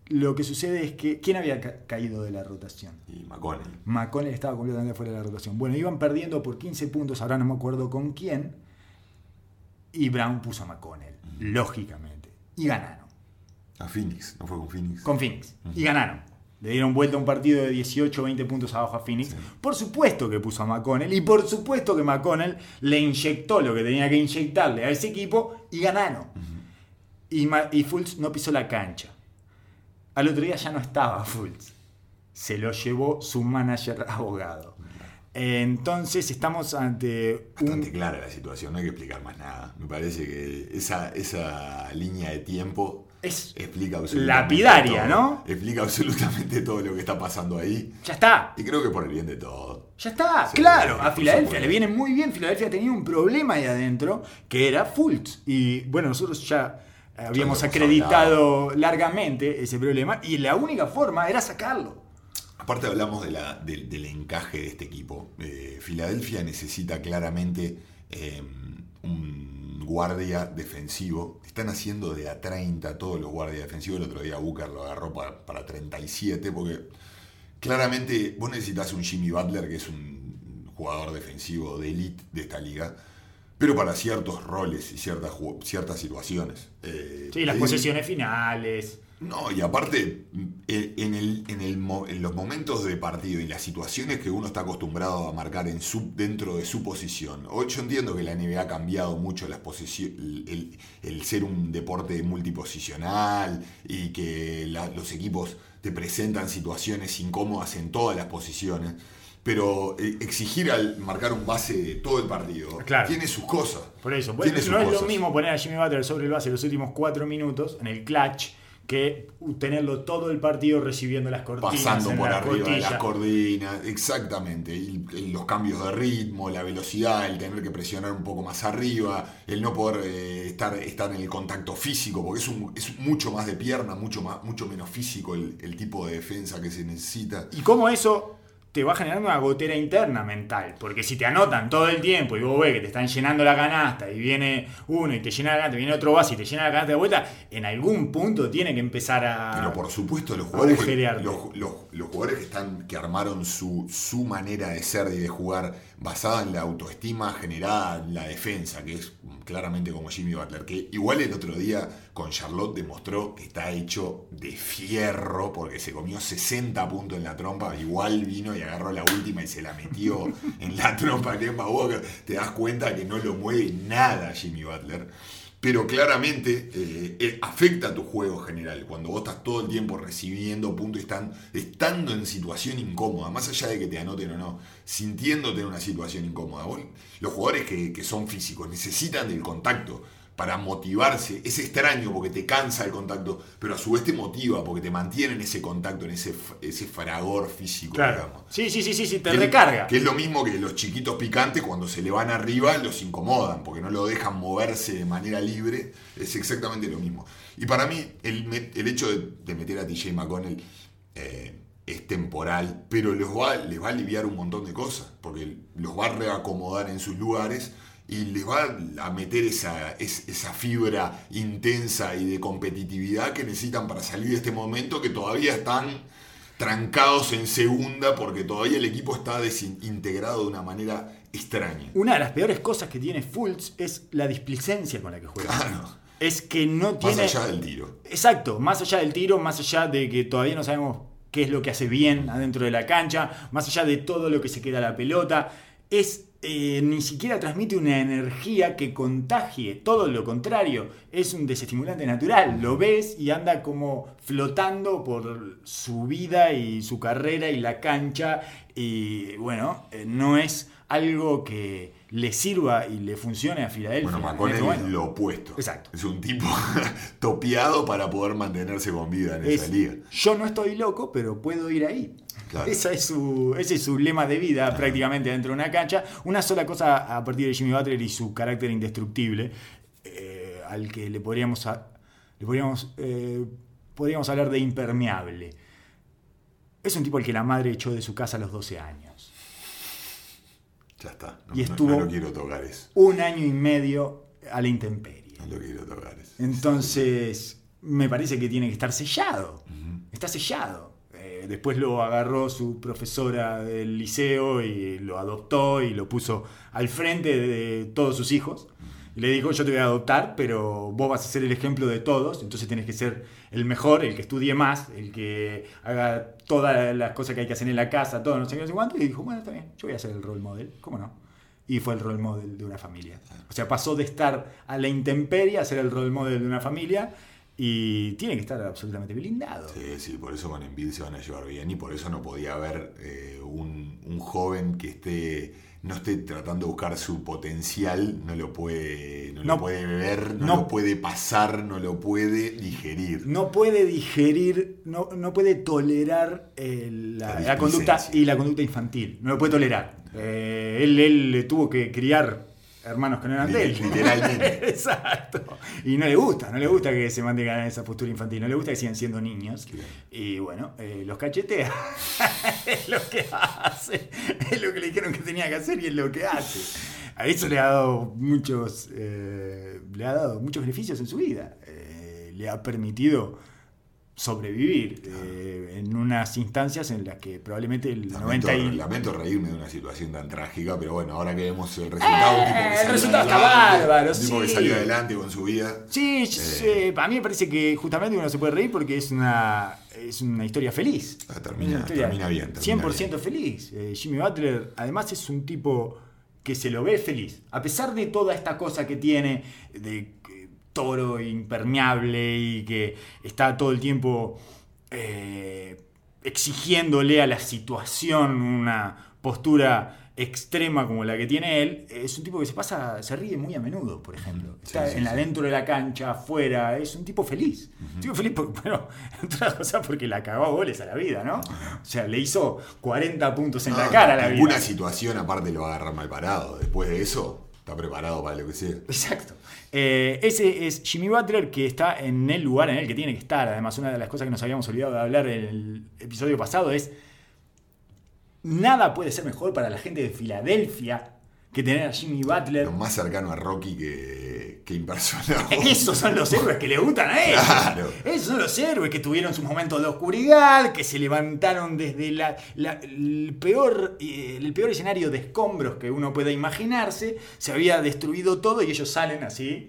Lo que sucede es que. ¿Quién había ca- caído de la rotación? Y McConnell. McConnell estaba completamente fuera de la rotación. Bueno, iban perdiendo por 15 puntos, ahora no me acuerdo con quién. Y Brown puso a McConnell, lógicamente. Y ganaron. A Phoenix, ¿no fue con Phoenix? Con Phoenix. Y ganaron. Le dieron vuelta a un partido de 18 o 20 puntos abajo a Phoenix. Sí. Por supuesto que puso a McConnell. Y por supuesto que McConnell le inyectó lo que tenía que inyectarle a ese equipo y ganaron. Y, y Fultz no pisó la cancha. Al otro día ya no estaba Fultz. Se lo llevó su manager abogado. Entonces estamos ante Bastante un... clara la situación, no hay que explicar más nada. Me parece que esa, esa línea de tiempo Es explica absolutamente lapidaria, todo. ¿no? Explica absolutamente todo lo que está pasando ahí. Ya está. Y creo que por el bien de todo. Ya está, Sí, claro. A Filadelfia le viene muy bien. Filadelfia tenía un problema ahí adentro que era Fultz. Y bueno, nosotros ya habíamos acreditado largamente ese problema y la única forma era sacarlo. Aparte hablamos de la- del encaje de este equipo. Eh, Filadelfia necesita claramente eh, un guardia defensivo. Están haciendo de a 30 todos los guardias defensivos. El otro día Booker lo agarró para, para 37 porque claramente vos necesitas un Jimmy Butler que es un jugador defensivo de elite de esta liga. Pero para ciertos roles y ciertas, ciertas situaciones. Eh, Sí, las posesiones finales. No, y aparte, eh, en, el, en, el en los momentos de partido y las situaciones que uno está acostumbrado a marcar en su, dentro de su posición. Hoy yo entiendo que la NBA ha cambiado mucho las el, el- ser un deporte multiposicional y que la- los equipos te presentan situaciones incómodas en todas las posiciones. Pero eh, exigir al marcar un base de todo el partido Claro. tiene sus cosas. Por eso, Tiene sus no es lo mismo poner a Jimmy Butler sobre el base los últimos cuatro minutos en el clutch que tenerlo todo el partido recibiendo las cortinas. Pasando por la arriba de las cordinas, exactamente. Y, y los cambios de ritmo, la velocidad, el tener que presionar un poco más arriba, el no poder eh, estar, estar en el contacto físico, porque es, un- es mucho más de pierna, mucho, más, mucho menos físico el, el tipo de defensa que se necesita. Y cómo eso te va generando una gotera interna mental. Porque si te anotan todo el tiempo y vos ves que te están llenando la canasta y viene uno y te llena la canasta, y viene otro base y te llena la canasta de vuelta, en algún punto tiene que empezar a. Pero por supuesto, los jugadores, que, agujerearte. los, los- los jugadores que, están, que armaron su, su manera de ser y de jugar basada en la autoestima generada en la defensa, que es claramente como Jimmy Butler, que igual el otro día con Charlotte demostró que está hecho de fierro porque se comió 60 puntos en la trompa, igual vino y agarró la última y se la metió en la trompa de Kemba Walker. Te das cuenta que no lo mueve nada Jimmy Butler. Pero claramente eh, eh, afecta a tu juego general. Cuando vos estás todo el tiempo recibiendo puntos y están, estando en situación incómoda, más allá de que te anoten o no, sintiéndote en una situación incómoda. Vos- los jugadores que, que son físicos necesitan del contacto para motivarse. Es extraño porque te cansa el contacto, pero a su vez te motiva porque te mantiene en ese contacto, en ese, ese fragor físico, Claro. digamos. Sí, sí, sí, sí, sí, te Que- recarga. Que es lo mismo que los chiquitos picantes cuando se le van arriba los incomodan, porque no lo dejan moverse de manera libre. Es exactamente lo mismo. Y para mí, el, el hecho de, de meter a TJ McConnell eh, es temporal, pero les va, les va a aliviar un montón de cosas, porque los va a reacomodar en sus lugares. Y les va a meter esa, es- esa fibra intensa y de competitividad que necesitan para salir de este momento que todavía están trancados en segunda porque todavía el equipo está desintegrado de una manera extraña. Una de las peores cosas que tiene Fultz es la displicencia con la que juega. Claro. Es que no Más tiene. allá del tiro. Exacto, más allá del tiro, más allá de que todavía no sabemos qué es lo que hace bien adentro de la cancha, más allá de todo lo que se queda la pelota, es eh, ni siquiera transmite una energía que contagie, todo lo contrario, es un desestimulante natural, lo ves y anda como flotando por su vida y su carrera y la cancha y bueno, eh, no es algo que le sirva y le funcione a Filadelfia. Bueno, en McConnell este es lo opuesto. Exacto. Es un tipo topeado para poder mantenerse con vida en esa Es, liga. yo no estoy loco, pero puedo ir ahí. Claro. Esa es su, ese es su lema de vida prácticamente dentro de una cancha. Una sola cosa a partir de Jimmy Butler y su carácter indestructible, eh, al que le podríamos, a- le podríamos, eh, podríamos hablar de impermeable. Es un tipo al que la madre echó de su casa a los 12 años. Ya está. No, Y estuvo- no lo quiero tocar eso. Un año y medio a la intemperie. No lo quiero tocar eso. Entonces, me parece que tiene que estar sellado. Está sellado. Después lo agarró su profesora del liceo y lo adoptó y lo puso al frente de todos sus hijos. Y le dijo, yo te voy a adoptar, pero vos vas a ser el ejemplo de todos, entonces tienes que ser el mejor, el que estudie más, el que haga todas las cosas que hay que hacer en la casa, todo, no sé qué. Y dijo, bueno, está yo voy a ser el role model, ¿cómo no? Y fue el role model de una familia. O sea, pasó de estar a la intemperie a ser el role model de una familia y tiene que estar absolutamente blindado. Sí, sí, por eso con Embiid se van a llevar bien y por eso no podía haber eh, un, un joven que esté no esté tratando de buscar su potencial, no lo puede, no, No. lo puede ver, no, No. lo puede pasar, no lo puede digerir. No puede digerir, no, no puede tolerar eh, la, La la conducta y la conducta infantil. No lo puede tolerar. Eh, él, él le tuvo que criar hermanos que no eran de él. Literalmente. Exacto. Y no le gusta, no le gusta que se mantengan en esa postura infantil, no le gusta que sigan siendo niños. Claro. Y bueno, eh, los cachetea. es lo que hace. Es lo que le dijeron que tenía que hacer y es lo que hace. A eso le ha dado muchos, eh, le ha dado muchos beneficios en su vida. Eh, le ha permitido sobrevivir eh, en unas instancias en las que probablemente el Lamento, 90 y... lamento reírme de una situación tan trágica, pero bueno, ahora que vemos el resultado, un tipo que Eh, el resultado está bárbaro, un tipo que sí. salió adelante con su vida. Sí, sí, a mí me parece que justamente uno se puede reír porque es una, es una historia feliz. Ah, termina- historia bien, termina 100% bien. feliz. Eh, Jimmy Butler, además, es un tipo que se lo ve feliz. A pesar de toda esta cosa que tiene, de eh, toro impermeable y que está todo el tiempo eh, exigiéndole a la situación una postura extrema como la que tiene él, es un tipo que se pasa, se ríe muy a menudo, por ejemplo. Está sí, en la, sí. dentro de la cancha, afuera, es un tipo feliz. Un tipo feliz, porque, bueno, entre otras cosas porque la cagó goles a la vida, ¿no? O sea, le hizo 40 puntos en la No, cara a la vida. situación aparte lo va a agarrar mal parado. Después de eso, está preparado para lo que sea. Exacto. Eh, ese es Jimmy Butler que está en el lugar en el que tiene que estar. Además, una de las cosas que nos habíamos olvidado de hablar en el episodio pasado es nada puede ser mejor para la gente de Filadelfia que tener a Jimmy Butler. Lo más cercano a Rocky que, que impersonado. Esos son los héroes que le gustan a él. Claro. Esos son los héroes que tuvieron sus momentos de oscuridad, que se levantaron desde la- la- el, peor, eh, el peor escenario de escombros que uno pueda imaginarse. Se había destruido todo y ellos salen así,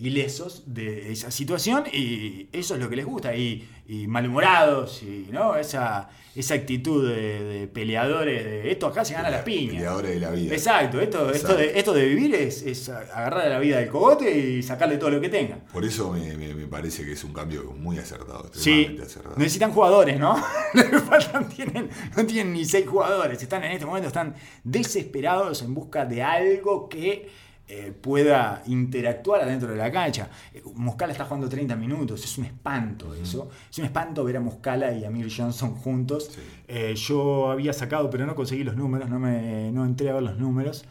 ilesos de esa situación. Y eso es lo que les gusta. Y, y malhumorados, y ¿no? esa, esa actitud de, de peleadores. De, esto acá se gana las piñas. Peleadores de la vida. Exacto, esto, esto, de, esto de vivir es, es agarrar a la vida del cogote y sacarle todo lo que tenga. Por eso me, me- me parece que es un cambio muy acertado. Sí, acertado. necesitan jugadores, ¿no? Faltan tienen, no tienen ni seis jugadores. Están en este momento, están desesperados en busca de algo que eh, pueda interactuar adentro de la cancha. Eh, Muscala está jugando 30 minutos, es un espanto eso. Es un espanto ver a Muscala y a Mir Johnson juntos. Sí. Eh, yo había sacado, pero no conseguí los números, no, me, no entré a ver los números.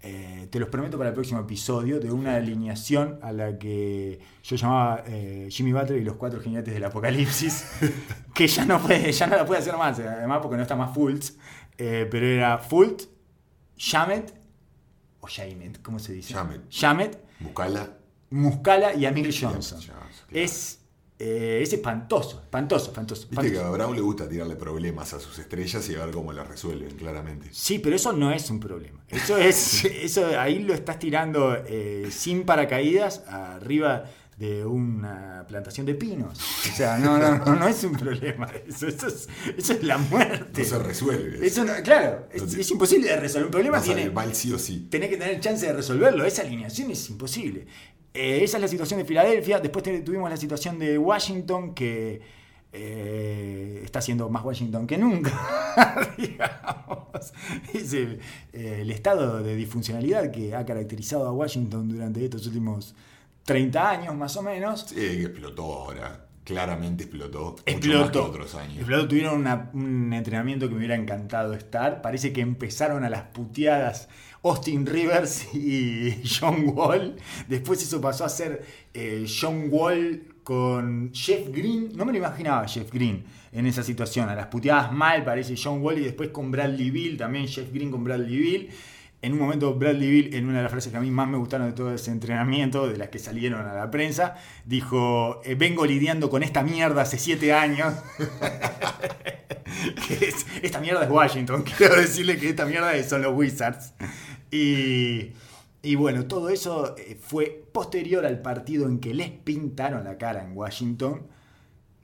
Eh, te los prometo para el próximo episodio de una alineación a la que yo llamaba Jimmy Butler y los cuatro jinetes del apocalipsis, que ya no, puede, ya no la puede hacer más, además porque no está más Fultz, pero era Fultz, Shamet, o Shamet, ¿cómo se dice? Shamet. Shamet, Buscala. Muscala y Amir Johnson. Claro. Es, eh, es espantoso, espantoso, espantoso. Viste que a Brown le gusta tirarle problemas a sus estrellas y a ver cómo las resuelven, claramente. Sí, pero eso no es un problema. Eso es, eso ahí lo estás tirando eh, sin paracaídas arriba de una plantación de pinos. O sea, no, no, no, no es un problema. Eso, eso es, eso es la muerte. No se resuelve. Eso no- claro, es, imposible de resolver. Un problema tiene, mal sí o sí. tenés que tener chance de resolverlo. Esa alineación es imposible. Eh, esa es la situación de Filadelfia. Después tuvimos la situación de Washington, que eh, está siendo más Washington que nunca, digamos. Es el, eh, el estado de disfuncionalidad que ha caracterizado a Washington durante estos últimos 30 años, más o menos. Sí, que explotó ahora. Claramente explotó. Mucho más que Explotó. otros años. Explotó. Tuvieron una- un entrenamiento que me hubiera encantado estar. Parece que empezaron a las puteadas Austin Rivers y John Wall. Después eso pasó a ser eh, John Wall con Jeff Green. No me lo imaginaba Jeff Green en esa situación. A las puteadas mal parece John Wall y después con Bradley Bill. También Jeff Green con Bradley Bill. En un momento Bradley Bill, en una de las frases que a mí más me gustaron de todo ese entrenamiento, de las que salieron a la prensa, dijo, eh, vengo lidiando con esta mierda hace siete años. Esta mierda es Washington, quiero decirle que esta mierda son los Wizards. Y, y bueno, todo eso eh, fue posterior al partido en que les pintaron la cara en Washington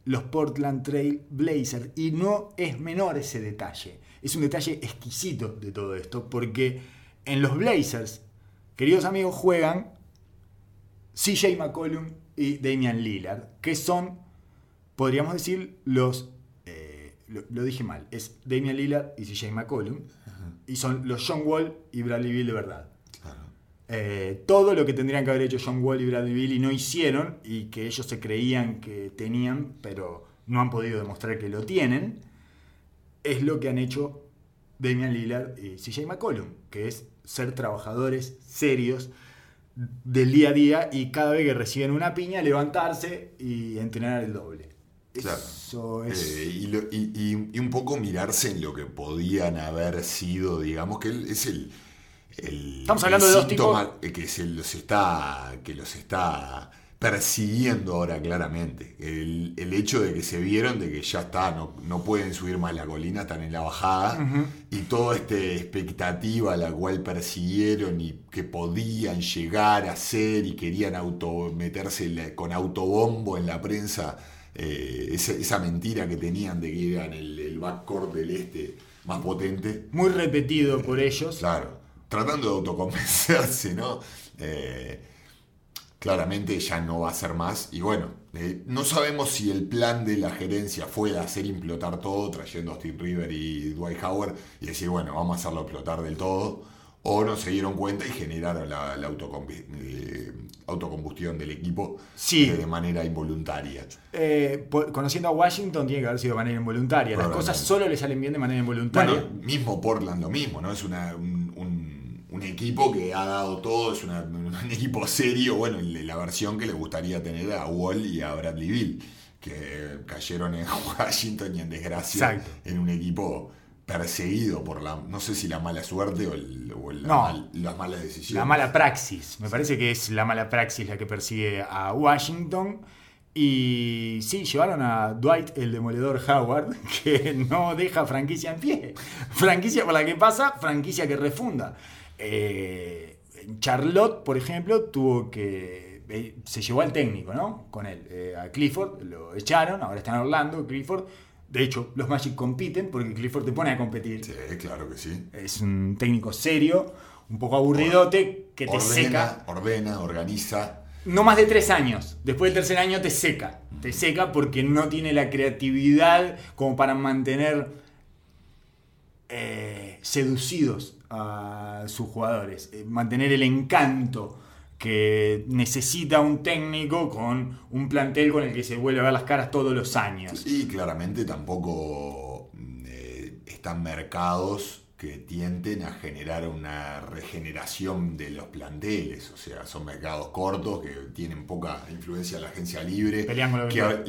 los Portland Trail Blazers. Y no es menor ese detalle. Es un detalle exquisito de todo esto, porque en los Blazers, queridos amigos, juegan CJ McCollum y Damian Lillard, que son, podríamos decir, los... eh, lo, lo dije mal, es Damian Lillard y CJ McCollum, y son los John Wall y Bradley Bill de verdad. Claro. Eh, todo lo que tendrían que haber hecho John Wall y Bradley Bill y no hicieron, y que ellos se creían que tenían, pero no han podido demostrar que lo tienen, es lo que han hecho Damian Lillard y CJ McCollum, que es ser trabajadores serios del día a día y cada vez que reciben una piña levantarse y entrenar el doble. Claro. Eso es... Eh, y, lo- y- y- y un poco mirarse en lo que podían haber sido, digamos que es el, el- Estamos el hablando de dos síntoma que se los está que los está persiguiendo ahora claramente. El, el hecho de que se vieron de que ya está, no, no pueden subir más la colina, están en la bajada, y toda esta expectativa a la cual persiguieron y que podían llegar a ser y querían auto, meterse con autobombo en la prensa, eh, esa, esa mentira que tenían de que eran el, el backcourt del este más potente. Muy repetido por ellos. Claro, tratando de autoconvencerse, ¿no? Eh, claramente ya no va a ser más. Y bueno, eh, no sabemos si el plan de la gerencia fue hacer implotar todo, trayendo a Steve River y Dwight Howard, y decir, bueno, vamos a hacerlo explotar del todo, o no se dieron cuenta y generaron la, la eh, autocombustión del equipo Sí. eh, de manera involuntaria. Eh, conociendo a Washington tiene que haber sido de manera involuntaria. Las cosas solo le salen bien de manera involuntaria. Bueno, mismo Portland lo mismo, ¿no? Es una- un, un- equipo que ha dado todo, es una- un, equipo serio, bueno, la versión que le gustaría tener a Wall y a Bradley Bill, que cayeron en Washington y en desgracia Exacto. en un equipo perseguido por la, no sé si la mala suerte o, el- o la No. mal- las malas decisiones. La mala praxis. Me parece que es la mala praxis la que persigue a Washington. Y sí, llevaron a Dwight el demoledor Howard, que no deja franquicia en pie. Franquicia por la que pasa, franquicia que refunda. Eh, Charlotte, por ejemplo, tuvo que. eh, Se llevó al técnico, ¿no? Con él, eh, a Clifford, lo echaron, ahora está en Orlando, Clifford. De hecho, los Magic compiten porque Clifford te pone a competir. Sí, claro que sí. Es un técnico serio, un poco aburridote, que te ordena, seca. ordena, organiza. No más de tres años. Después del tercer año te seca. Te seca porque no tiene la creatividad como para mantener eh, seducidos a sus jugadores. Eh, mantener el encanto que necesita un técnico con un plantel con el que se vuelve a ver las caras todos los años. Y claramente tampoco mm, eh, están mercados que tienten a generar una regeneración de los planteles. O sea, son mercados cortos que tienen poca influencia en la agencia libre. Que a-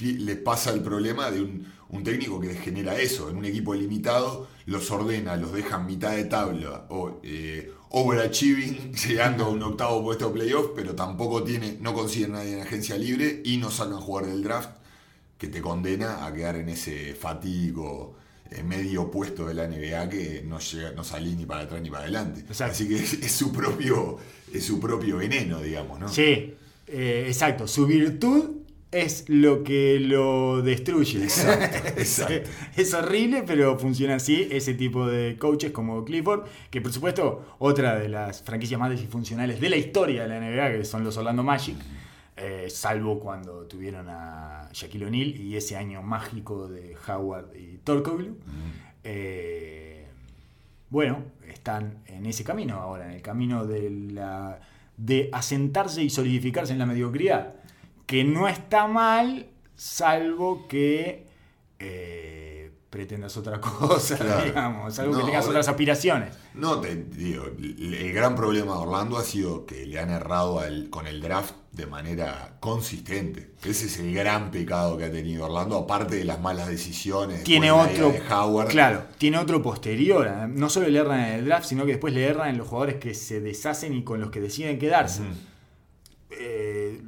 le pasa el problema de un, un técnico que genera eso. En un equipo limitado los ordena, los deja en mitad de tabla o eh, overachieving, llegando a un octavo puesto de playoff, pero tampoco tiene, no consigue nadie en agencia libre y no sacan jugar del draft que te condena a quedar en ese fatídico eh, medio puesto de la NBA que no llega, no salís ni para atrás ni para adelante. Exacto. Así que es, es su propio, es su propio veneno, digamos, ¿no? Sí, eh, exacto. Su virtud es lo que lo destruye. Exacto, Es, exacto. es horrible, pero funciona así. Ese tipo de coaches como Clifford, que por supuesto, otra de las franquicias más disfuncionales de la historia de la NBA, que son los Orlando Magic, eh, salvo cuando tuvieron a Shaquille O'Neal y ese año mágico de Howard y Torkoglu. Eh, bueno, están en ese camino ahora, en el camino de, la, de asentarse y solidificarse en la mediocridad, que no está mal, salvo que eh, pretendas otra cosa, Claro. digamos, salvo que tengas otras aspiraciones. No, te digo, el gran problema de Orlando ha sido que le han errado al- con el draft de manera consistente. Ese es el gran pecado que ha tenido Orlando, aparte de las malas decisiones. Tiene otro, de Howard. claro, tiene otro posterior. ¿eh? No solo le erran en el draft, sino que después le erran en los jugadores que se deshacen y con los que deciden quedarse. Eh,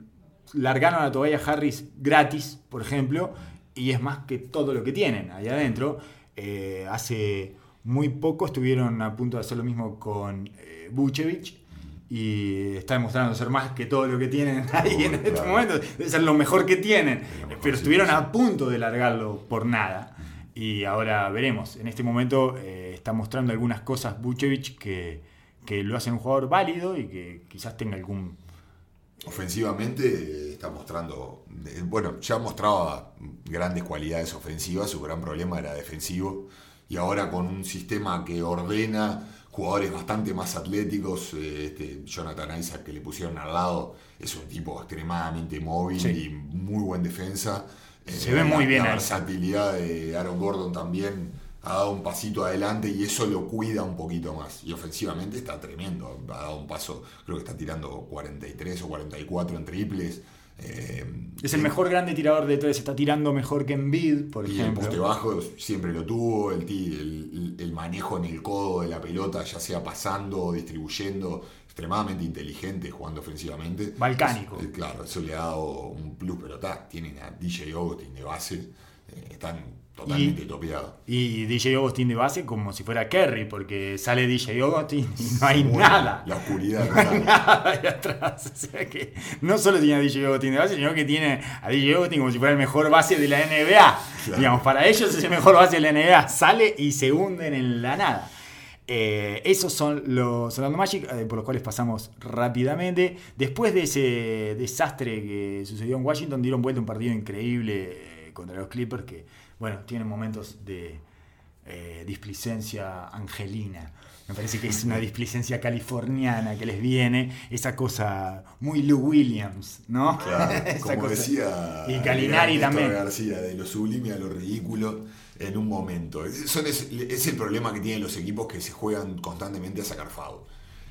largaron a Tobias Harris gratis, por ejemplo, y es más que todo lo que tienen ahí adentro. Eh, hace muy poco estuvieron a punto de hacer lo mismo con eh, Vucevic y está demostrando ser más que todo lo que tienen ahí en este momento, de ser lo mejor que tienen, pero estuvieron sí. a punto de largarlo por nada. Y ahora veremos. En este momento eh, está mostrando algunas cosas Vucevic que, que lo hacen un jugador válido y que quizás tenga algún Ofensivamente eh, está mostrando, eh, bueno, ya mostraba grandes cualidades ofensivas, su gran problema era defensivo, y ahora con un sistema que ordena jugadores bastante más atléticos, eh, este Jonathan Isaac que le pusieron al lado es un tipo extremadamente móvil Sí. y muy buen defensa. Eh, Se ve muy la- bien La versatilidad de Aaron Gordon también ha dado un pasito adelante y eso lo cuida un poquito más. Y ofensivamente está tremendo. Ha dado un paso, creo que está tirando 43 o 44 en triples. Eh, Es el mejor grande tirador de tres, está tirando mejor que Embiid, por y el ejemplo. poste bajo siempre lo tuvo, el, el, el manejo en el codo de la pelota, ya sea pasando o distribuyendo, extremadamente inteligente jugando ofensivamente. Balcánico. Es- claro, eso le ha dado un plus, pero está, tienen a DJ Augustin de base, están totalmente Y- topeados. Y DJ Augustin de base como si fuera Kerry, porque sale DJ Augustin y no hay Bueno, nada. La oscuridad. No hay nada ahí atrás. O sea que no solo tiene a DJ Augustin de base, sino que tiene a DJ Augustin como si fuera el mejor base de la NBA. Claro. Digamos, para ellos es el mejor base de la NBA. Sale y se hunden en la nada. Eh, esos son los Orlando Magic, eh, por los cuales pasamos rápidamente. Después de ese desastre que sucedió en Washington, dieron vuelta un partido increíble contra los Clippers que, bueno, tienen momentos de eh, displicencia angelina. Me parece que es una displicencia californiana que les viene, esa cosa muy Lou Williams, ¿no? Claro, como cosa. decía Y Calinari también. García, de lo sublime a lo ridículo en un momento. Es, son- es- es el problema que tienen los equipos que se juegan constantemente a sacar foul.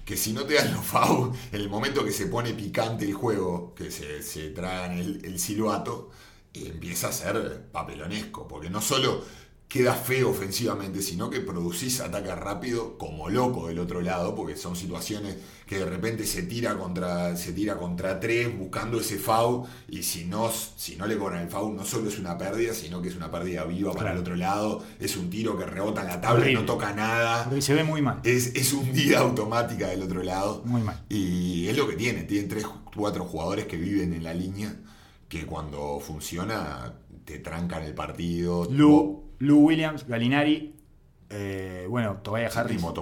Que si no te dan los foul, en el momento que se pone picante el juego, que se, se tragan el, el silbato, empieza a ser papelonesco. Porque no solo queda feo ofensivamente, sino que producís ataques rápido como loco del otro lado, porque son situaciones que de repente se tira contra, se tira contra tres buscando ese foul, y si no, si no le cobran el foul, no solo es una pérdida, sino que es una pérdida viva para Claro. el otro lado, es un tiro que rebota en la tabla y no toca nada. Porque se ve muy mal. Es, es hundida automática del otro lado. Muy mal. Y es lo que tiene. Tienen tres, cuatro jugadores que viven en la línea que cuando funciona te trancan el partido. Lou, Lou Williams, Galinari, eh, bueno, Tobias Sí, Harris. mismo,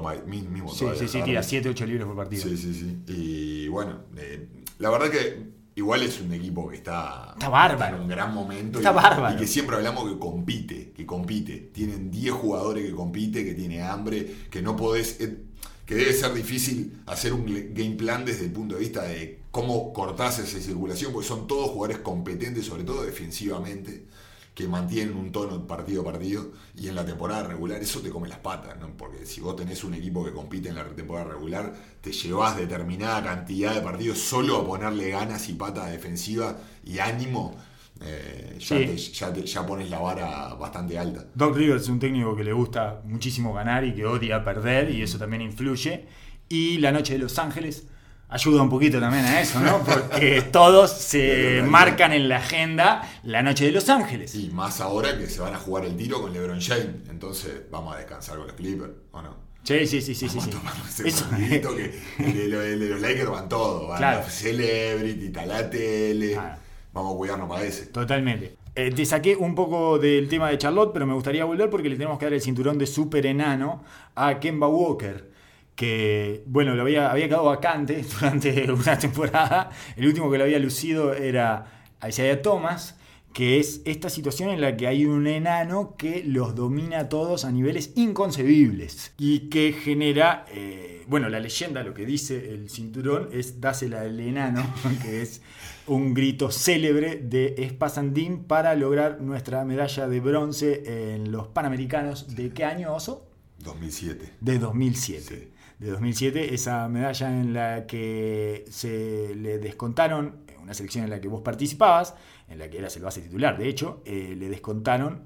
mismo Sí, sí, sí, tira verdad. 7, 8 libros por partido. Sí, sí, sí. Y bueno, eh, la verdad que igual es un equipo que está, Está bárbaro. en un gran momento. Está y, bárbaro. y que siempre hablamos que compite, que compite. Tienen 10 jugadores que compite, que tiene hambre, que no podés... eh, que debe ser difícil hacer un game plan desde el punto de vista de cómo cortás esa circulación, porque son todos jugadores competentes, sobre todo defensivamente, que mantienen un tono partido a partido, y en la temporada regular eso te come las patas, ¿no? porque si vos tenés un equipo que compite en la temporada regular, te llevas determinada cantidad de partidos solo a ponerle ganas y patas defensiva y ánimo, eh, ya, Sí. te- ya te- ya pones la vara bastante alta. Doc Rivers es un técnico que le gusta muchísimo ganar y que odia perder y eso también influye. Y la noche de Los Ángeles ayuda un poquito también a eso, ¿no? Porque todos se marcan en la agenda la noche de Los Ángeles. Y más ahora que se van a jugar el tiro con LeBron James, entonces vamos a descansar con los Clippers, ¿o no? Sí, sí, sí, sí, sí. Vamos sí. ese Eso- que el de, los Lakers van todos, van Claro. a Celebrity, está la tele, Claro. Vamos a cuidarnos para ese. Totalmente. Eh, te saqué un poco del tema de Charlotte, pero me gustaría volver porque le tenemos que dar el cinturón de super enano a Kemba Walker. Que, bueno, lo había, había quedado vacante durante una temporada. El último que lo había lucido era Isaiah Thomas, que es esta situación en la que hay un enano que los domina a todos a niveles inconcebibles y que genera, eh, bueno, la leyenda, lo que dice el cinturón es dásela al enano, que es un grito célebre de Espasandín para lograr nuestra medalla de bronce en los Panamericanos. ¿De qué año, Oso? 2007. De 2007. Sí. De 2007, esa medalla en la que se le descontaron, una selección en la que vos participabas, en la que eras el base titular, de hecho, eh, le descontaron,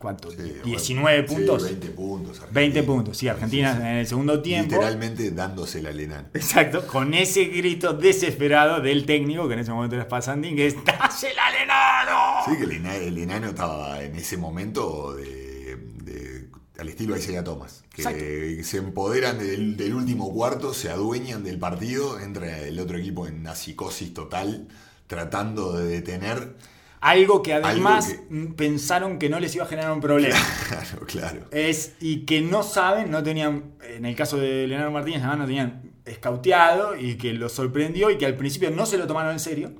¿cuánto? Sí, 19 bueno, sí, puntos. 20 puntos. Argentina. 20 puntos, sí, Argentina Sí, en el segundo tiempo. Literalmente dándosela al enano. Exacto, con ese grito desesperado del técnico, que en ese momento era Spazandín, que es ¡Dásela al enano! Sí, que el enano, el enano estaba en ese momento de, de- al estilo Isaiah Thomas. Que Exacto. se empoderan del, del último cuarto, se adueñan del partido, entra el otro equipo en una psicosis total, tratando de detener. Algo que además Algo pensaron que no les iba a generar un problema. Claro, claro. Es, y que no saben, no tenían, en el caso de Leonardo Martínez, además no tenían escauteado y que lo sorprendió y que al principio no se lo tomaron en serio.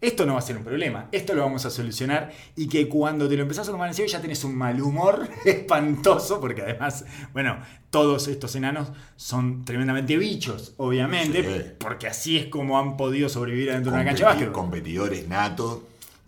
Esto no va a ser un problema, esto lo vamos a solucionar y que cuando te lo empezás a tomar en serio ya tenés un mal humor espantoso, porque además, bueno, todos estos enanos son tremendamente bichos, obviamente, Sí. porque así es como han podido sobrevivir adentro de una cancha de competidores natos.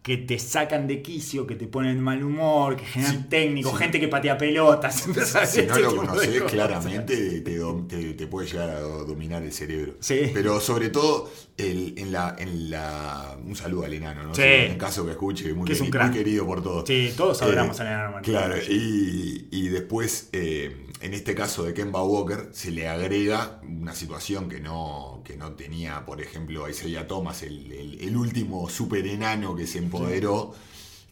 Que te sacan de quicio, que te ponen mal humor, que generan Sí, técnicos, sí. gente que patea pelotas. Si no lo conoces, claramente te, te- te puede llegar a dominar el cerebro. Sí. Pero sobre todo, el- en, la, en la. Un saludo al enano, ¿no? Sí. En caso que escuche, muy, Que es un muy querido por todos. Sí, todos adoramos al enano Martínez. Claro, y, y después, eh, en este caso de Kemba Walker, se le agrega una situación que no, que no tenía, por ejemplo, Isaiah Thomas, el, el- el último super enano que se empoderó,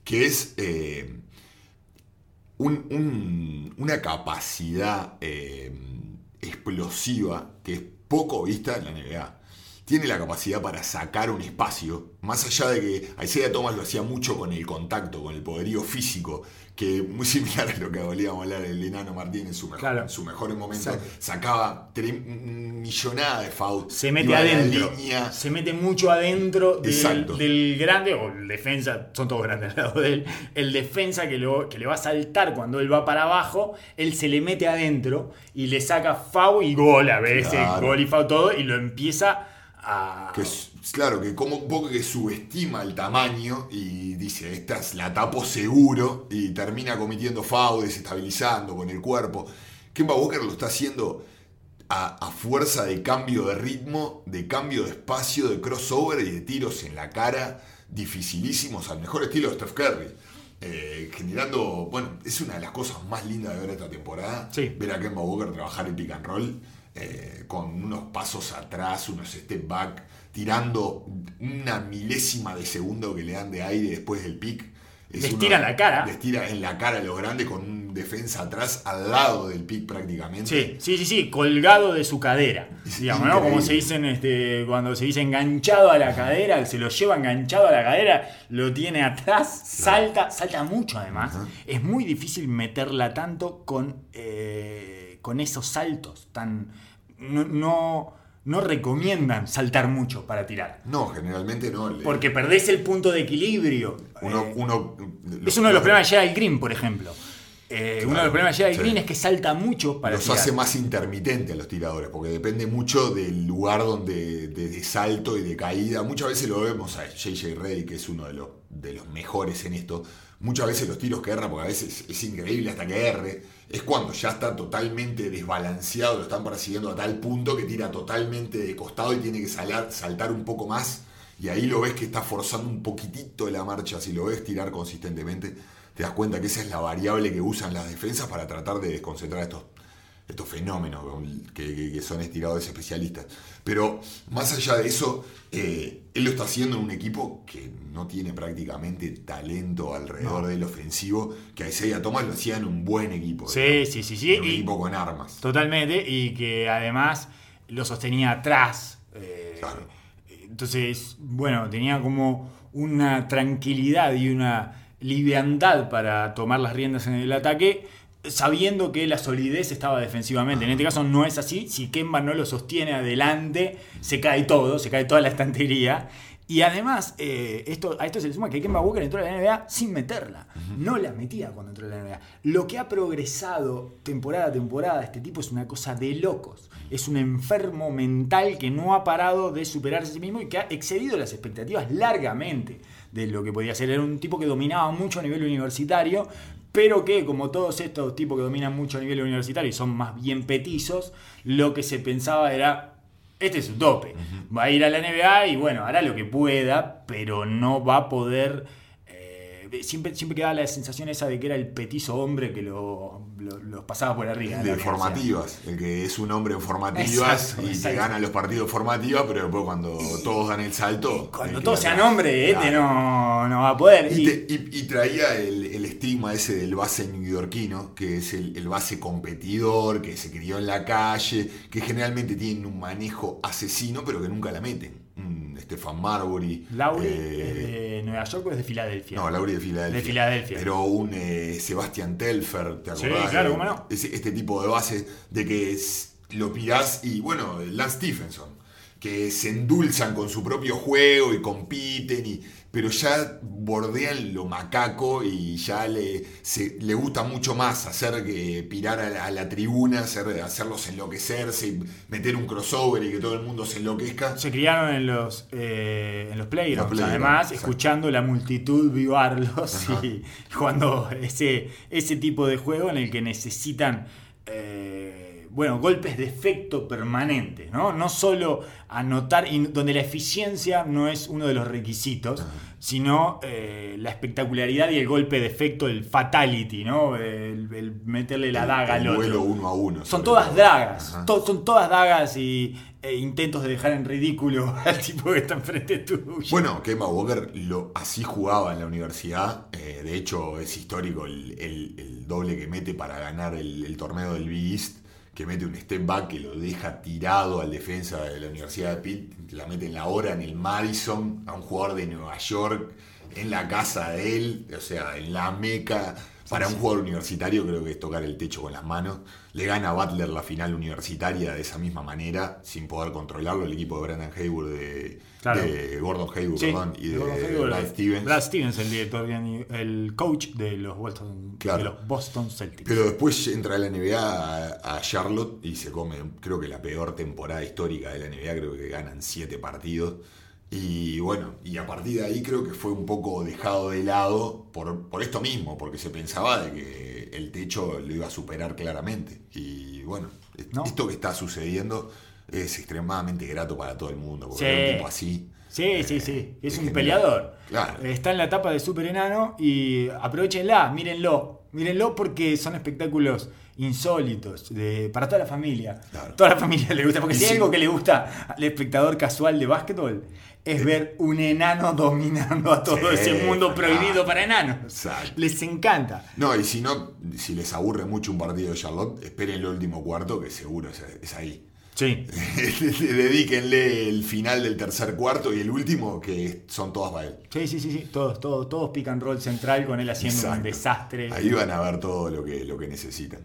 que es eh, un- un- una capacidad eh, explosiva que es poco vista en la NBA. Tiene la capacidad para sacar un espacio, más allá de que Isaiah Thomas lo hacía mucho con el contacto, con el poderío físico, que muy similar a lo que volvíamos a hablar del enano Martín en su mejor, Claro. en su mejor momento, Exacto. sacaba millonada de fouls. Se mete adentro. línea. Se mete mucho adentro del, grande, o el defensa, son todos grandes al lado de él. El defensa que, lo, que le va a saltar cuando él va para abajo, él se le mete adentro y le saca FAU y gol a veces, Claro. gol y FAU todo, y lo empieza a. Que es- claro, que como un poco que subestima el tamaño y dice, esta es la tapo seguro y termina cometiendo foul, desestabilizando con el cuerpo. Kemba Walker lo está haciendo a, a fuerza de cambio de ritmo, de cambio de espacio, de crossover y de tiros en la cara dificilísimos al mejor estilo de Steph Curry. Eh, generando, bueno, es una de las cosas más lindas de ver esta temporada. Sí. Ver a Kemba Walker trabajar en pick and roll eh, con unos pasos atrás, unos step back, tirando una milésima de segundo que le dan de aire después del pick. Es Les uno- tira en la cara. Les tira en la cara a los grandes con un defensa atrás al lado del pick prácticamente. Sí, sí, sí, sí, colgado de su cadera. Digamos, ¿no? Como se dicen este, cuando se dice enganchado a la cadera, se lo lleva enganchado a la cadera, lo tiene atrás, salta, salta mucho además. Es muy difícil meterla tanto con, eh, con esos saltos tan. No, no, no recomiendan saltar mucho para tirar. No, generalmente no. le- Porque perdés el punto de equilibrio. uno, Eh, uno- es uno de los problemas de Gerald Green, por ejemplo. Eh, uno de los problemas de sí. Green es que salta mucho para los tirar. hace más intermitentes a los tiradores, porque depende mucho del lugar donde de, de salto y de caída. Muchas veces lo vemos a JJ Rey, que es uno de los, de los mejores en esto. Muchas veces los tiros que erra, porque a veces es increíble hasta que erre, es cuando ya está totalmente desbalanceado, lo están persiguiendo a tal punto que tira totalmente de costado y tiene que salar- saltar un poco más. Y ahí lo ves que está forzando un poquitito la marcha. Si lo ves tirar consistentemente, te das cuenta que esa es la variable que usan las defensas para tratar de desconcentrar estos, estos fenómenos que, que- que son estiradores especialistas. Pero más allá de eso, eh, él lo está haciendo en un equipo que no tiene prácticamente talento alrededor del ofensivo, que a Isaiah Thomas lo hacía en un buen equipo. Sí, sí, sí, sí. en un y- equipo con armas. Totalmente, y que además lo sostenía atrás. eh, Claro. Entonces, bueno, tenía como una tranquilidad y una liviandad para tomar las riendas en el ataque, sabiendo que la solidez estaba defensivamente. En este caso no es así, si Kemba no lo sostiene adelante, se cae todo, se cae toda la estantería. Y además, eh, esto, a esto se le suma que Kemba Walker entró a la NBA sin meterla. No la metía cuando entró a la NBA. Lo que ha progresado temporada a temporada este tipo es una cosa de locos. Es un enfermo mental que no ha parado de superarse a sí mismo y que ha excedido las expectativas largamente de lo que podía ser. Era un tipo que dominaba mucho a nivel universitario, pero que como todos estos tipos que dominan mucho a nivel universitario y son más bien petizos, lo que se pensaba era este es su tope. Va a ir a la NBA y bueno, hará lo que pueda, pero no va a poder. Siempre, siempre quedaba la sensación esa de que era el petizo hombre que lo, lo- los pasaba por arriba. de formativas, el que es un hombre en formativas Exacto, y te exacto. gana los partidos formativas, pero después cuando todos dan el salto. Cuando que todos sean hombres, este no, no va a poder. Y, Y- te- y- y traía el, el estigma ese del base neoyorquino, que es el, el base competidor, que se crió en la calle, que generalmente tienen un manejo asesino, pero que nunca la meten. Mm, Stefan Marbury. Lauri eh, de Nueva York o es de Filadelfia. no, Lauri de Filadelfia. De Filadelfia. Pero un eh, Sebastián Telfer, ¿te Sí, acordás? claro, de- cómo no. ese- este tipo de base de que es- lo pirás y bueno, Lance Stephenson, que se endulzan con su propio juego y compiten, y, pero ya bordean lo macaco y ya le, se- le gusta mucho más hacer que pirar a la, a la tribuna, hacer, hacerlos enloquecerse, y meter un crossover y que todo el mundo se enloquezca. Se criaron en los, eh, en los playgrounds, Los playgrounds, además, exacto. escuchando la multitud vivarlos Ajá. y jugando ese, ese tipo de juego en el que necesitan, eh, bueno, golpes de efecto permanentes, ¿no? No solo anotar, donde la eficiencia no es uno de los requisitos, sino eh, la espectacularidad y el golpe de efecto, el fatality, ¿no? El, el meterle la daga al otro. uno a uno. Son todas dagas, to- son todas dagas y e intentos de dejar en ridículo al tipo que está enfrente tuyo. Bueno, Kemba Walker lo, así jugaba en la universidad. eh, de hecho, es histórico el, el- el doble que mete para ganar el, el torneo del Big East, que mete un step back que lo deja tirado al defensa de la Universidad de Pitt, la mete en la hora en el Madison, a un jugador de Nueva York, en la casa de él, o sea, en la meca. Para un jugador universitario creo que es tocar el techo con las manos. Le gana a Butler la final universitaria de esa misma manera, sin poder controlarlo, el equipo de Brandon Hayward, de, Claro. de Gordon Hayward, Sí, perdón, y de Hayward, Brad Stevens. Brad Stevens, el director, el coach de los Boston, Claro. de los Boston Celtics. Pero después entra a la NBA a, a Charlotte y se come, creo que la peor temporada histórica de la NBA, creo que ganan siete partidos. Y bueno, y a partir de ahí creo que fue un poco dejado de lado por, por esto mismo, porque se pensaba de que el techo lo iba a superar claramente. Y bueno, No. esto que está sucediendo es extremadamente grato para todo el mundo, porque Sí. un tipo así. Sí, eh, sí, sí. Es es un genial. peleador. Claro. Está en la etapa de super enano y aprovechenla, mírenlo. Mírenlo porque son espectáculos insólitos de, para toda la familia. Claro. Toda la familia le gusta. Porque Y si hay sí. algo que le gusta al espectador casual de básquetbol es ver un enano dominando a todo Sí, ese mundo prohibido para enanos. Exacto. Les encanta. No, y si no, si les aburre mucho un partido de Charlotte, esperen el último cuarto, que seguro es, es ahí. Sí. Dedíquenle el final del tercer cuarto y el último, que son todas para él. Sí, sí, sí, sí. Todos, todos, todos pick and roll central con él haciendo un desastre. Ahí van a ver todo lo que, lo que necesitan.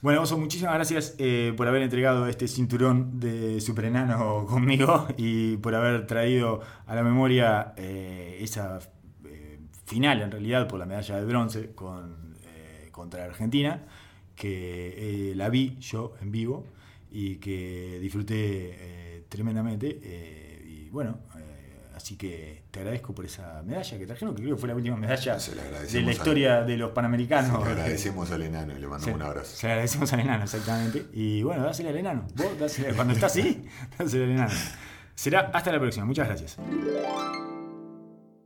Bueno, Oso, muchísimas gracias eh, por haber entregado este cinturón de super enano conmigo y por haber traído a la memoria eh, esa eh, final, en realidad, por la medalla de bronce con, contra Argentina, que la vi yo en vivo y que disfruté eh, tremendamente. eh, y bueno, eh, así que te agradezco por esa medalla que trajeron, que creo que fue la última medalla Se la de la al- historia de los panamericanos. Le agradecemos al enano y le mandamos un abrazo. Se le agradecemos al enano, exactamente. Y bueno, dásela al enano. Vos, dásela, cuando está así, dásela al enano. Será hasta la próxima. Muchas gracias.